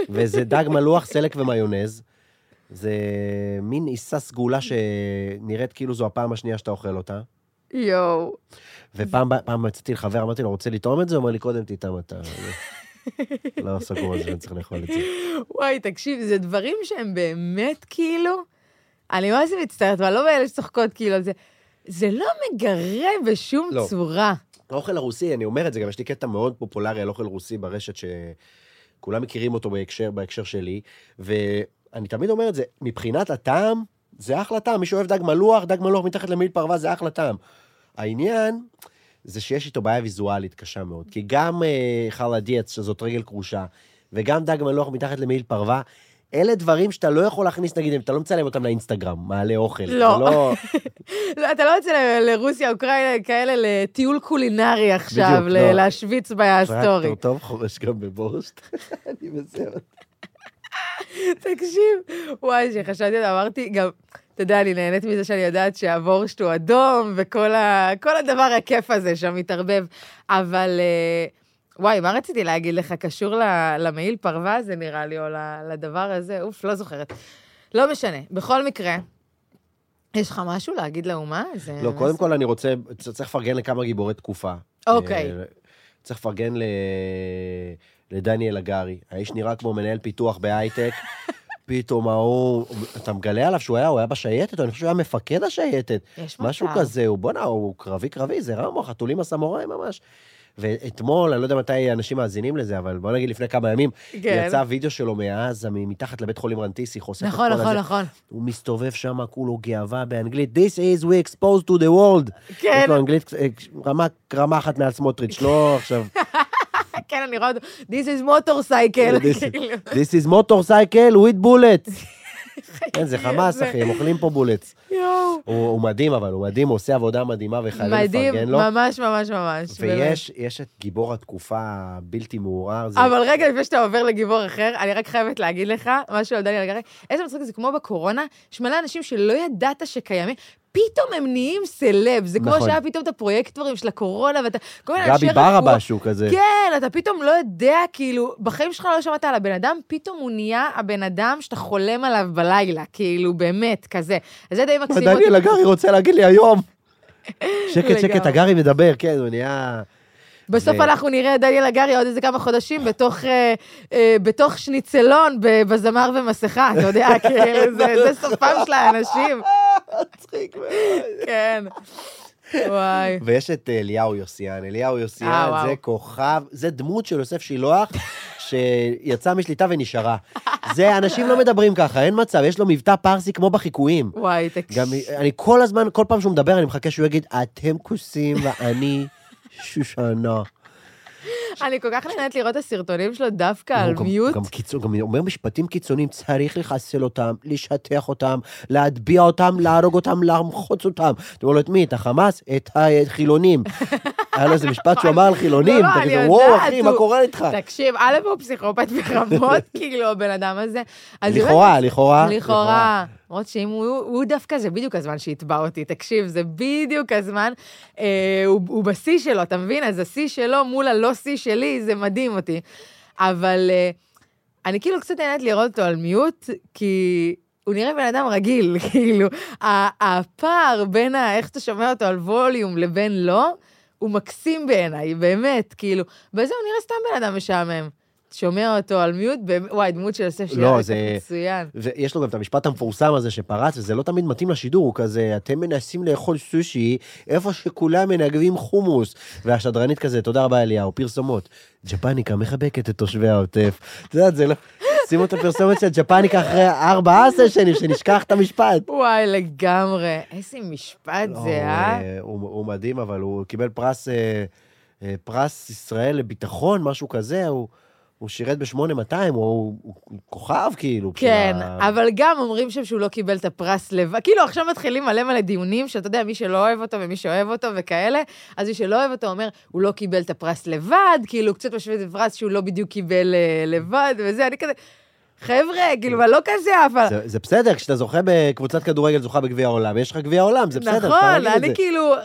וזה דג מלוח, סלק ומיונז. זה מין עיסה סגולה שנראית כאילו זו הפעם השנייה שאתה אוכל אותה. יואו. ופעם פעם יצאתי לחבר, אמרתי לו, רוצה לטעום את זה? הוא אומר לי, קודם תטעם אתה. לא סגור על זה, אני צריך לאכול את זה. וואי, תקשיב, זה דברים שהם באמת כאילו... אני מה זה מצטערת, אבל לא מאלה שצוחקות כאילו על זה. זה לא מגרה בשום לא. צורה. האוכל הרוסי, אני אומר את זה, גם יש לי קטע מאוד פופולרי על אוכל רוסי ברשת, שכולם מכירים אותו בהקשר, בהקשר שלי, ואני תמיד אומר את זה, מבחינת הטעם, זה אחלה טעם, מי שאוהב דג מלוח, דג מלוח מתחת למעיל פרווה זה אחלה טעם. העניין זה שיש איתו בעיה ויזואלית קשה מאוד, כי גם אה, דיאץ, שזאת רגל כרושה, וגם דג מלוח מתחת למעיל פרווה, אלה דברים שאתה לא יכול להכניס, נגיד, אם אתה לא מצלם אותם לאינסטגרם, מעלה אוכל. לא. זה לא... לא, אתה לא יוצא לרוסיה, אוקראינה, כאלה לטיול קולינרי עכשיו, בדיוק, ל- לא. להשוויץ בסטורי. טרקטור טוב חורש גם בבורשט. אני בסדר. תקשיב, וואי, שחשבתי על זה, אמרתי, גם, אתה יודע, אני נהנית מזה שאני יודעת שהבורשט הוא אדום, וכל ה, הדבר הכיף הזה שם מתערבב. אבל, אה, וואי, מה רציתי להגיד לך? קשור למעיל פרווה הזה, נראה לי, או לדבר הזה? אוף, לא זוכרת. לא משנה. בכל מקרה, יש לך משהו להגיד לאומה? זה לא? קודם כל אני רוצה, צריך לפרגן לכמה גיבורי תקופה. אוקיי. אה, צריך לפרגן ל... לדניאל הגרי. האיש נראה כמו מנהל פיתוח בהייטק. פתאום ההוא, אתה מגלה עליו שהוא היה, הוא היה בשייטת, אני חושב שהוא היה מפקד השייטת. יש משהו מצב. כזה, הוא בואנה, הוא קרבי קרבי, זה רמו, חתולים הסמוראים ממש. ואתמול, אני לא יודע מתי אנשים מאזינים לזה, אבל בוא נגיד לפני כמה ימים, כן. יצא וידאו שלו מעזה, מתחת לבית חולים רנטיסי, חושף את נכון, כל נכון, הזה. נכון. הוא מסתובב שם, כולו גאווה באנגלית. This is we exposed to the world. כן. יש לו אנגלית אה, רמה, רמה אחת מעל סמוטריץ', לא עכשיו. כן, אני רואה אותו, This is motorcycle. This- כאילו. Is motorcycle with bullets. כן, זה חמאס, אחי, הם אוכלים פה בולטס. יואו. הוא מדהים, אבל הוא מדהים, הוא עושה עבודה מדהימה וחייבים מדהים, לפרגן לו. ממש ממש ממש. באמת. ויש יש את גיבור התקופה הבלתי מעורער. אבל רגע, לפני שאתה עובר לגיבור אחר, אני רק חייבת להגיד לך משהו על דניאל גרי. איזה מצחיק זה, כמו בקורונה, יש מלא אנשים שלא ידעת שקיימים, פתאום הם נהיים סלב, זה כמו נכון. שהיה פתאום את הפרויקטורים של הקורונה, ואתה... כל מיני אנשי גבי רפואה- ברבש הוא כזה. כן, אתה פתאום לא יודע, כאילו, בחיים שלך לא שמעת על הבן אדם, פתאום הוא נהיה הבן אדם שאתה חולם עליו בלילה, כאילו, באמת, כזה. אז זה די מקסים אותי. דניאל הגרי רוצה להגיד לי היום? שקט, שקט. הגרי מדבר, כן, הוא נהיה... בסוף ו- אנחנו נראה את דניאל הגרי עוד איזה כמה חודשים בתוך, אה, אה, בתוך שניצלון בזמר ומסכה, אתה יודע, כאילו, זה, זה סופם של האנשים. מצחיק מאוד. כן. וואי. ויש את אה, אליהו יוסיאן. אליהו אה, יוסיאן וואו. זה כוכב, זה דמות של יוסף שילוח, שיצאה משליטה ונשארה. זה, אנשים לא מדברים ככה, אין מצב, יש לו מבטא פרסי כמו בחיקויים. וואי, תקשיב. גם אני כל הזמן, כל פעם שהוא מדבר, אני מחכה שהוא יגיד, אתם כוסים ואני שושנה. אני כל כך נהנית לראות את הסרטונים שלו דווקא על מיוט. גם קיצון, גם אומר משפטים קיצוניים, צריך לחסל אותם, לשטח אותם, להטביע אותם, להרוג אותם, להמחוץ אותם. אתה אומר לו, את מי? את החמאס? את החילונים. היה לו איזה משפט שהוא אמר על חילונים, לא, לא, אני כזה, וואו, יודעת, אחי, מה קורה איתך? תקשיב, א' הוא פסיכופת ברמות, כאילו, הבן אדם הזה. לכאורה, לכאורה. לכאורה. למרות שאם הוא, הוא דווקא, זה בדיוק הזמן שיתבע אותי, תקשיב, זה בדיוק הזמן. אה, הוא, הוא בשיא שלו, אתה מבין? אז השיא שלו מול הלא שיא שלי, זה מדהים אותי. אבל אה, אני כאילו קצת נהנית לראות אותו על מיוט, כי הוא נראה בן אדם רגיל, כאילו, הפער בין ה, איך אתה שומע אותו על ווליום לבין לא, הוא מקסים בעיניי, באמת, כאילו, בזה הוא נראה סתם בן אדם משעמם. שומע אותו על מיוט, וואי, דמות של יוסף לא, זה- מצוין. ויש לו גם את המשפט המפורסם הזה שפרץ, וזה לא תמיד מתאים לשידור, הוא כזה, אתם מנסים לאכול סושי, איפה שכולם מנגבים חומוס. והשדרנית כזה, תודה רבה אליהו, פרסומות. ג'פניקה מחבקת את תושבי העוטף. את יודעת, זה לא... שימו את הפרסומת של ג'פניקה אחרי ארבעה סשנים, שנשכח את המשפט. וואי, לגמרי. איזה משפט לא, זה, אה? הוא, הוא, מדהים, אבל הוא קיבל פרס, אה, אה, פרס ישראל לביטחון, משהו כזה, הוא, הוא שירת ב-8200, הוא, הוא, הוא כוכב כאילו. כן, בשביל אבל גם אומרים שם שהוא לא קיבל את הפרס לבד. כאילו, עכשיו מתחילים מלא מלא דיונים, שאתה יודע, מי שלא אוהב אותו ומי שאוהב אותו וכאלה, אז מי שלא אוהב אותו אומר, הוא לא קיבל את הפרס לבד, כאילו, קצת משווה את הפרס שהוא לא בדיוק קיבל אה, לבד, וזה, אני כזה... חבר'ה, כאילו, אני לא כזה אבל... זה, זה בסדר, כשאתה זוכה בקבוצת כדורגל, זוכה בגביע העולם, יש לך גביע העולם, זה בסדר, נכון, אני. כאילו,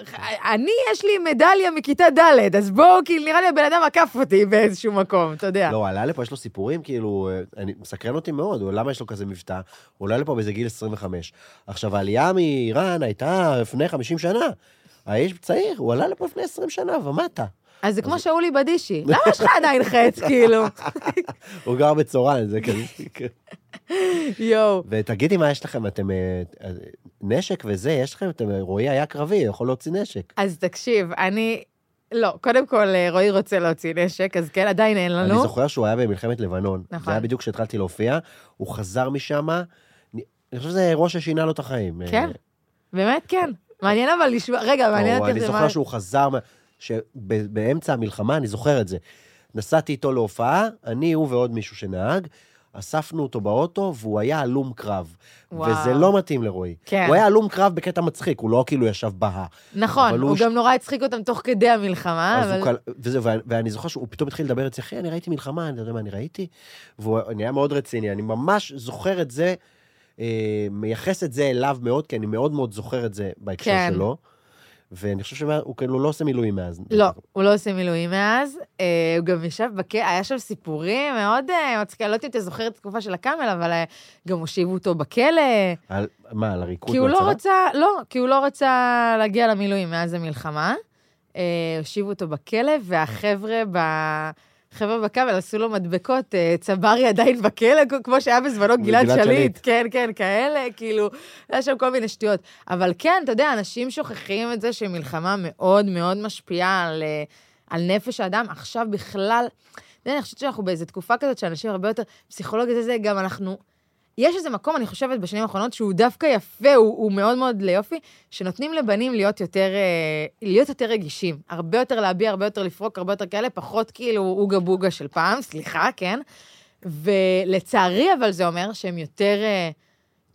אני, יש לי מדליה מכיתה ד', אז בואו, כאילו, נראה לי הבן אדם עקף אותי באיזשהו מקום, אתה יודע. לא, הוא עלה לפה, יש לו סיפורים, כאילו, אה, אני, מסקרן אותי מאוד, למה יש לו כזה מבטא? הוא עולה לפה באיזה גיל 25. עכשיו, העלייה מאיראן הייתה לפני 50 שנה. האיש צעיר, הוא עלה לפה לפני 20 שנה ומטה. אז זה כמו שאולי בדישי, למה יש לך עדיין חץ, כאילו? הוא גר בצורן, זה כזה. יואו. ותגידי מה יש לכם, אתם... אה, אה, נשק וזה, יש לכם, אתם, רועי היה קרבי, יכול להוציא נשק. אז תקשיב, אני... לא, קודם כל, אה, רועי רוצה להוציא נשק, אז כן, עדיין אין לנו. אני זוכר שהוא היה במלחמת לבנון. נכון. זה היה בדיוק כשהתחלתי להופיע, הוא חזר משם, אני חושב שזה אירוע ששינה לו את החיים. כן? אה, באמת כן. מעניין אבל לשמוע, רגע, מעניין או, אותי אני זוכר. שהוא חזר, שבאמצע המלחמה, אני זוכר את זה. נסעתי איתו להופעה, אני, הוא ועוד מישהו שנהג, אספנו אותו באוטו, והוא היה הלום קרב. וואו. וזה לא מתאים לרועי. כן. הוא היה הלום קרב בקטע מצחיק, הוא לא כאילו ישב בהה. נכון, הוא הוא ש- גם נורא הצחיק אותם תוך כדי המלחמה, אבל... קל... וזה, ואני, ואני זוכר שהוא פתאום התחיל לדבר אצלי, אחי, אני ראיתי מלחמה, אני יודע מה אני ראיתי, והוא נהיה מאוד רציני, אני ממש זוכר את זה, אה, מייחס את זה אליו מאוד, כי אני מאוד מאוד זוכר את זה בהקשר כן. שלו, ואני חושב שהוא כאילו לא עושה מילואים מאז. לא, הוא לא עושה מילואים מאז. אה, הוא גם ישב בכלא, היה שם סיפורים מאוד אה, מצחיקים, לא יודעת אם אתה זוכר את התקופה של הקאמל, אבל אה, גם הושיבו אותו בכלא. על, מה, על הריקוד כי הוא לא? רצה, לא, כי הוא לא רצה להגיע למילואים מאז המלחמה. הושיבו אותו בכלא, והחבר'ה ב... חבר'ה בקאמל עשו לו מדבקות, אה, צברי עדיין בכלא, כמו שהיה בזמנו גלעד שליט. שליט. כן, כן, כאלה, כאילו, היה שם כל מיני שטויות. אבל כן, אתה יודע, אנשים שוכחים את זה שמלחמה מאוד מאוד משפיעה על, אה, על נפש האדם. עכשיו בכלל, אני חושבת שאנחנו באיזו תקופה כזאת שאנשים הרבה יותר, פסיכולוגיה זה, גם אנחנו... יש איזה מקום, אני חושבת, בשנים האחרונות, שהוא דווקא יפה, הוא, הוא מאוד מאוד ליופי, שנותנים לבנים להיות יותר, אה, להיות יותר רגישים. הרבה יותר להביע, הרבה יותר לפרוק, הרבה יותר כאלה, פחות כאילו אוגה בוגה של פעם, סליחה, כן? ולצערי, אבל זה אומר שהם יותר, אה,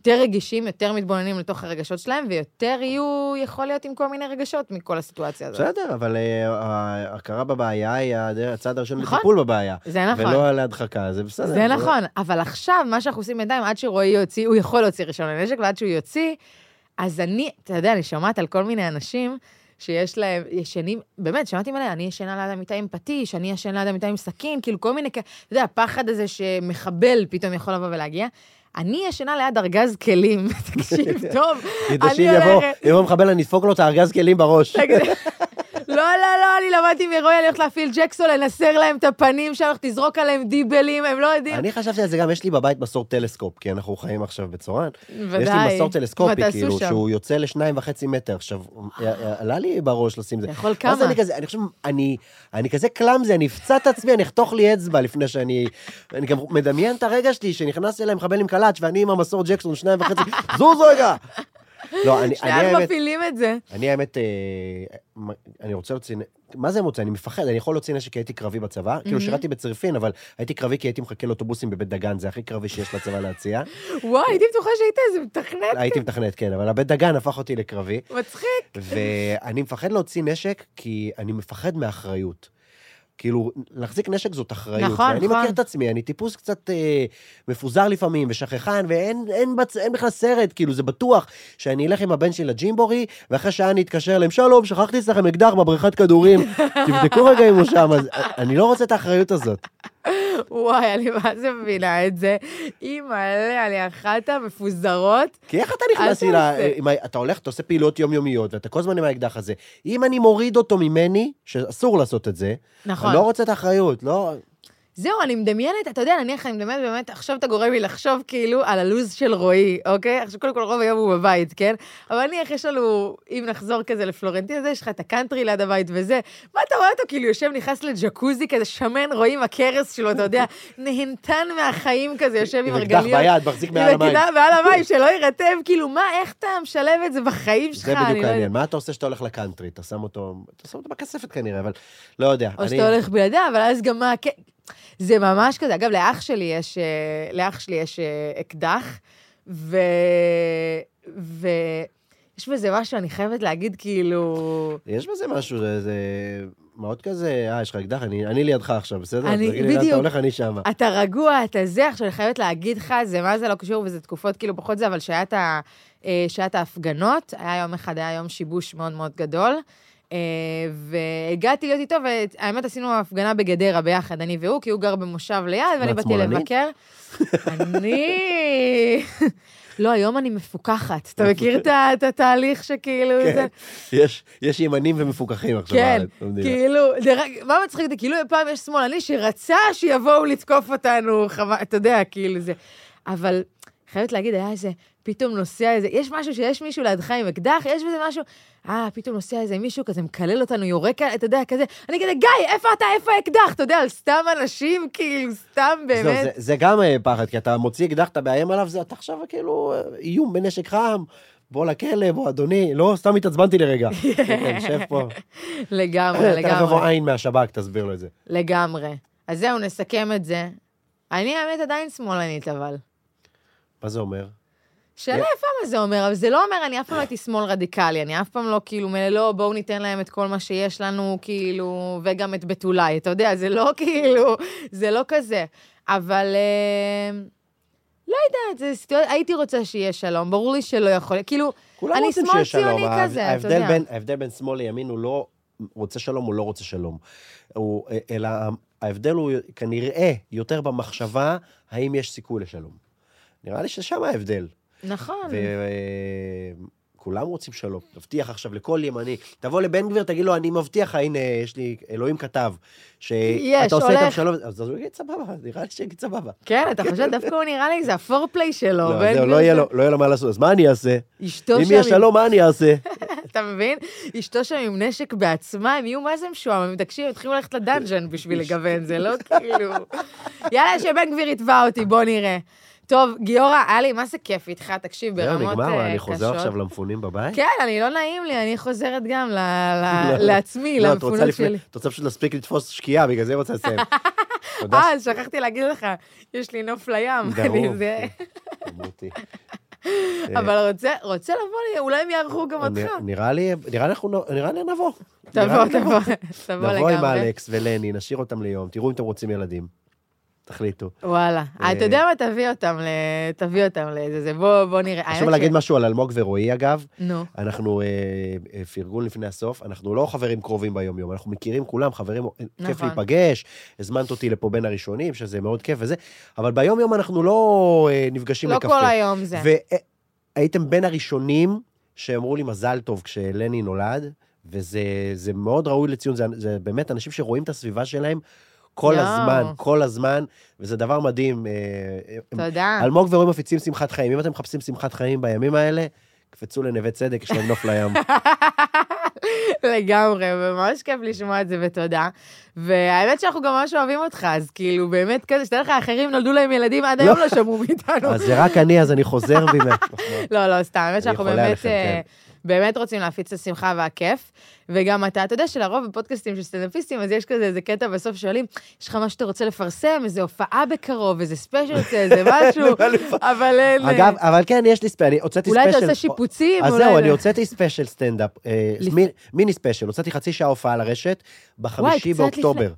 יותר רגישים, יותר מתבוננים לתוך הרגשות שלהם, ויותר יהיו, יכול להיות עם כל מיני רגשות מכל הסיטואציה הזאת. בסדר, אבל אה, ההכרה בבעיה היא הצעד הראשון נכון. לטיפול בבעיה. זה נכון. ולא על ההדחקה, זה בסדר. זה נכון, אבל עכשיו, מה שאנחנו עושים בינתיים, עד שרועי יוציא, הוא יכול להוציא רישיון לנשק, ועד שהוא יוציא, אז אני, אתה יודע, אני שומעת על כל מיני אנשים שיש להם, ישנים, באמת, שמעתי מלא, אני ישנה ליד המיטה עם פטיש, אני ישנה ליד המיטה עם סכין, כאילו כל מיני, אתה יודע, הפחד הזה שמחבל פתאום יכול לבוא ולהגיע. אני ישנה ליד ארגז כלים, תקשיב טוב, אני הולכת- יבוא מחבל, אני אדפוק לו את הארגז כלים בראש. לא, לא, לא, אני למדתי מרועי, אני הולכת להפעיל ג'קסון, לנסר להם את הפנים שם, תזרוק עליהם דיבלים, הם לא יודעים. אני חשבתי על זה גם, יש לי בבית מסור טלסקופ, כי אנחנו חיים עכשיו בצורן. ודאי. יש לי מסור טלסקופי, כאילו, שם? שהוא יוצא לשניים וחצי מטר. עכשיו, עלה לי בראש לשים זה. אתה יכול כמה? אני כזה, אני חושב, אני, אני כזה קלאמזי, אני אפצע את עצמי, אני אחתוך לי אצבע לפני שאני... אני גם מדמיין את הרגע שלי, שנכנס אליי מחבל עם קלאץ', ואני עם המסור ג'קסון, שניים וחצי, זוז רגע! לא, אני, אני שניהם מפעילים את זה. אני האמת, אה, אני רוצה להוציא, מה זה מוצא? אני מפחד, אני יכול להוציא נשק כי הייתי קרבי בצבא, כאילו שירתי בצריפין, אבל הייתי קרבי כי הייתי מחכה לאוטובוסים בבית דגן, זה הכי קרבי שיש לצבא להציע. וואי, הייתי בטוחה שהיית איזה מתכנת. הייתי מתכנת, כן, אבל הבית דגן הפך אותי לקרבי, מצחיק. ואני מפחד להוציא נשק כי אני מפחד מאחריות. כאילו, להחזיק נשק זאת אחריות. נכון, נכון. מכיר את עצמי, אני טיפוס קצת אה, מפוזר לפעמים ושכחן, ואין אין, בצ... אין בכלל סרט, כאילו, זה בטוח שאני אלך עם הבן שלי לג'ימבורי, ואחרי שעה אני אתקשר אליהם, שלום, שכחתי אצלכם אקדח בבריכת כדורים, תבדקו רגע אם הוא שם, אז אני לא רוצה את האחריות הזאת. וואי, אני מה זה מבינה את זה. אימא'לה, אני אחת המפוזרות. כי איך אתה נכנס אל לי, ל- תעשה. עם ה- אתה הולך, אתה עושה פעילויות יומיומיות, ואתה כל הזמן עם האקדח הזה. אם אני מוריד אותו ממני, שאסור לעשות את זה, נכון. אני לא רוצה את האחריות, לא... זהו, אני מדמיינת, אתה יודע, נניח, אני מדמיינת באמת, עכשיו אתה גורם לי לחשוב כאילו על הלו"ז של רועי, אוקיי? עכשיו, קודם כל, רוב היום הוא בבית, כן? אבל נניח, יש לנו, אם נחזור כזה לפלורנטין, אז יש לך את הקאנטרי ליד הבית וזה. מה אתה רואה אותו כאילו יושב, נכנס לג'קוזי כזה, שמן, רואים הכרס שלו, אתה יודע, נהנתן מהחיים כזה, יושב עם עם אקדח הרגליות. ביד, מחזיק מעל המים. מעל המים, שלא יירטב, כאילו, מה, איך אתה משלב את זה בחיים שלך? זה בדיוק לא העניין. מה אתה עושה שאתה הולך לקאנטרי? אתה שם אותו, אתה שם אותו בכספת כנראה, אבל לא יודע. או אני- שאתה הולך בלעדיה, אבל אז גם מה... זה ממש כזה. אגב, לאח שלי יש, אה, לאח שלי יש אה, אקדח, ו... ו... יש בזה משהו, אני חייבת להגיד, כאילו... יש בזה משהו, זה- זה מאוד כזה, אה, יש לך אקדח, אני אני לידך עכשיו, בסדר? אני- תגיד לי לאן אתה בדיוק. הולך, אני שמה. אתה רגוע, אתה זה, עכשיו אני חייבת להגיד לך, זה מה זה לא קשור, וזה תקופות כאילו פחות זה, אבל שהיה את אה, ההפגנות, היה יום אחד, היה יום שיבוש מאוד מאוד גדול, והגעתי להיות איתו, והאמת עשינו הפגנה בגדרה ביחד, אני והוא, כי הוא גר במושב ליד, ואני באתי? לבקר. אני... לא, היום אני מפוקחת. אתה מכיר את התהליך שכאילו... כן, יש- ימנים ומפוקחים עכשיו כן, בארץ, במדינה. כאילו, מה מצחיק אותי? כאילו פעם יש שמאלני שרצה שיבואו לתקוף אותנו, אתה יודע, כאילו זה. אבל חייבת להגיד, היה איזה, פתאום נוסע איזה, יש משהו שיש מישהו לידך עם אקדח, יש בזה משהו, אה, פתאום נוסע איזה מישהו כזה מקלל אותנו, יורק, אתה יודע, כזה, אני כזה, גיא, איפה אתה, איפה האקדח? אתה יודע, על סתם אנשים, כאילו, סתם באמת. זה- זה גם אה, פחד, כי אתה מוציא אקדח, אתה מאיים עליו, זה אתה עכשיו כאילו אה, איום בנשק חם, בוא לכלא, בוא אדוני, לא, סתם התעצבנתי לרגע. כן, שב פה. לגמרי, תכף יבוא לגמרי, עין מהשב"כ, תסביר לו את זה. לגמרי. אז זהו, נסכם את זה. אני האמת עדיין שמאלנית, אבל. מה זה אומר? שאלה יפה מה זה אומר, אבל זה לא אומר, אני אף פעם לא הייתי שמאל רדיקלי, אני אף פעם לא כאילו, לא, בואו ניתן להם את כל מה שיש לנו, כאילו, וגם את בתולי, אתה יודע, זה לא כאילו, זה לא כזה. אבל אה, לא יודעת, זה סיטואציה, הייתי רוצה שיהיה שלום, ברור לי שלא יכול, כאילו, אני שמאל. ציוני כזה, אתה יודע. ההבדל בין שמאל לימין הוא לא רוצה שלום, הוא לא רוצה שלום. הוא, אלא ההבדל הוא כנראה יותר במחשבה, האם יש סיכוי לשלום. נראה לי ששם ההבדל. נכון. וכולם רוצים שלום. תבטיח עכשיו לכל ימני. תבוא לבן גביר, תגיד לו, אני מבטיח לך, הנה, יש לי, אלוהים כתב, שאתה עושה איתם. שלום, אז הוא יגיד סבבה, נראה לי שיגיד סבבה. כן, אתה חושב, דווקא הוא נראה לי, זה הפורפליי שלו. לא, בן זהו, גביר לא יהיה לו- לא יהיה מה לעשות, אז מה אני אעשה? אשתו אם שם יהיה עם- שלום, מה אני אעשה? אתה מבין? אשתו שם עם נשק בעצמה, הם יהיו מה זה משועממים, תקשיב, הם התחילו ללכת לדאנג'ן בשביל לגוון, זה לא כאילו... יאללה, שבן גביר יתבע אותי, בוא נראה. טוב, גיורא, היה לי, מה זה כיף איתך, תקשיב, זהו, ברמות נגמר, אה, אני חוזר קשות. עכשיו למפונים בבית? כן, אני לא נעים לי, אני חוזרת גם לא, לעצמי, לא, למפונות שלי. את רוצה פשוט להספיק לתפוס שקיעה, בגלל זה רוצה לסיים. אה, אז שכחתי להגיד לך, יש לי נוף לים. ברור. אמרתי. אבל רוצה- רוצה לבוא לי, אולי הם יארחו גם אותך. נראה לי, נראה לי אנחנו נראה לי נבוא. תבוא, תבוא, תבוא נבוא עם לגמרי. אלכס ולני, נשאיר אותם ליום, תראו אם אתם רוצים ילדים. תחליטו. וואלה. אה, אתה יודע מה? תביא אותם ל... תביא אותם לזה. זה. בוא בוא נראה. עכשיו להגיד משהו על אלמוג ורועי, אגב. נו. אנחנו אה, אה, פרגון לפני הסוף, אנחנו לא חברים קרובים ביום-יום, אנחנו מכירים כולם, חברים, אה, כיף נכון. להיפגש, הזמנת אותי לפה בין הראשונים, שזה מאוד כיף וזה, אבל ביום-יום אנחנו לא אה, נפגשים לא לקפה. כל היום זה. והייתם בין הראשונים שאמרו לי מזל טוב כשלני נולד, וזה זה מאוד ראוי לציון, זה, זה באמת אנשים שרואים את הסביבה שלהם כל יואו. הזמן, כל הזמן, וזה דבר מדהים. אה, הם- תודה. אלמוג ורועי מפיצים שמחת חיים. אם אתם מחפשים שמחת חיים בימים האלה, קפצו לנווה צדק, יש להם נוף לים. לגמרי, וממש כיף לשמוע את זה, ותודה. והאמת שאנחנו גם ממש אוהבים אותך, אז כאילו, באמת כזה, שתדע לך, האחרים נולדו להם ילדים, עד היום לא שמעו מאיתנו. אז זה רק אני, אז אני חוזר בי. לא, לא, סתם, האמת שאנחנו באמת, אה, כן. באמת רוצים להפיץ את השמחה והכיף. וגם אתה, אתה יודע שלרוב בפודקאסטים של סטנדאפיסטים, אז יש כזה איזה קטע בסוף שואלים, יש לך משהו שאתה רוצה לפרסם, איזה הופעה בקרוב, איזה ספיישל איזה משהו, אבל אין... אגב, אבל כן, יש לי ספיישל, אני הוצאתי אולי ספיישל. אתה עושה שיפוצים, אז אולי זהו, זה- אני הוצאתי ספיישל סטנדאפ, אה, מי- מיני ספיישל, הוצאתי חצי שעה הופעה לרשת, בחמישי באוקטובר.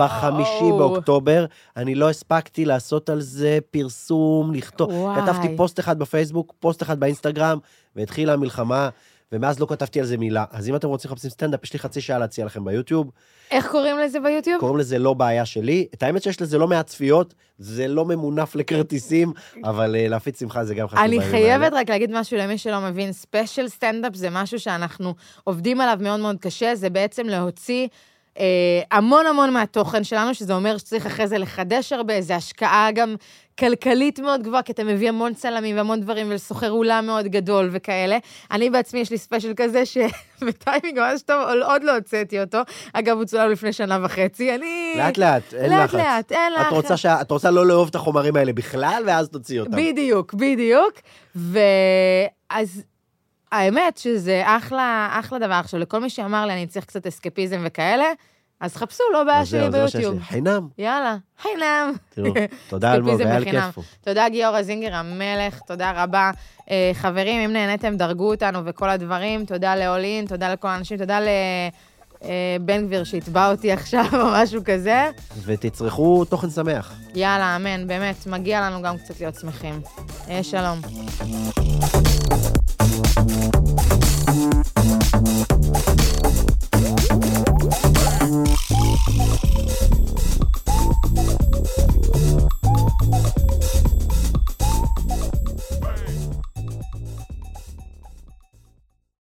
בחמישי באוקטובר, אני לא הספקתי לעשות על זה פרסום, לכתוב. כתבתי פוסט אחד בפייסבוק, פוסט אחד באינסטגרם, והתחילה המלחמה, ומאז לא כתבתי על זה מילה. אז אם אתם רוצים לחפשים סטנדאפ, יש לי חצי שעה להציע לכם ביוטיוב. איך קוראים לזה ביוטיוב? קוראים לזה לא בעיה שלי. את האמת שיש לזה לא מעט צפיות, זה לא ממונף לכרטיסים, אבל אה, להפיץ שמחה זה גם חשוב אני חייבת האלה. רק להגיד משהו למי שלא מבין, ספיישל סטנדאפ זה משהו שאנחנו עובדים עליו מאוד מאוד קשה, זה בעצם להוציא אה, המון המון מהתוכן שלנו, שזה אומר שצריך אחרי זה לחדש הרבה, זה השקעה גם כלכלית מאוד גבוהה, כי אתה מביא המון צלמים והמון דברים, ולשכור אולם מאוד גדול וכאלה. אני בעצמי, יש לי ספיישל כזה, שבטיימינג ממש טוב, עוד- לא הוצאתי אותו. אגב, הוא צולם לפני שנה וחצי, אני... לאט לאט, אין לאט לחץ. לאט, אין לחץ. את רוצה, שה... את רוצה לא לאהוב את החומרים האלה בכלל, ואז תוציאי אותם. בדיוק, בדיוק. ואז האמת שזה אחלה, אחלה דבר. עכשיו, לכל מי שאמר לי, אני צריך קצת אסקפיזם וכאלה, אז חפשו, לא בעיה שלי ביוטיוב. חינם. יאללה, חינם. תראו, תודה אלמוג, היה לי. כיף פה. תודה, גיורא זינגר המלך, תודה רבה. אה, חברים, אם נהניתם, דרגו אותנו וכל הדברים. תודה לאולין, תודה לכל האנשים, תודה לבן גביר שהתבע אותי עכשיו, או משהו כזה. ותצרכו תוכן שמח. יאללה, אמן, באמת, מגיע לנו גם קצת להיות שמחים. אה, שלום.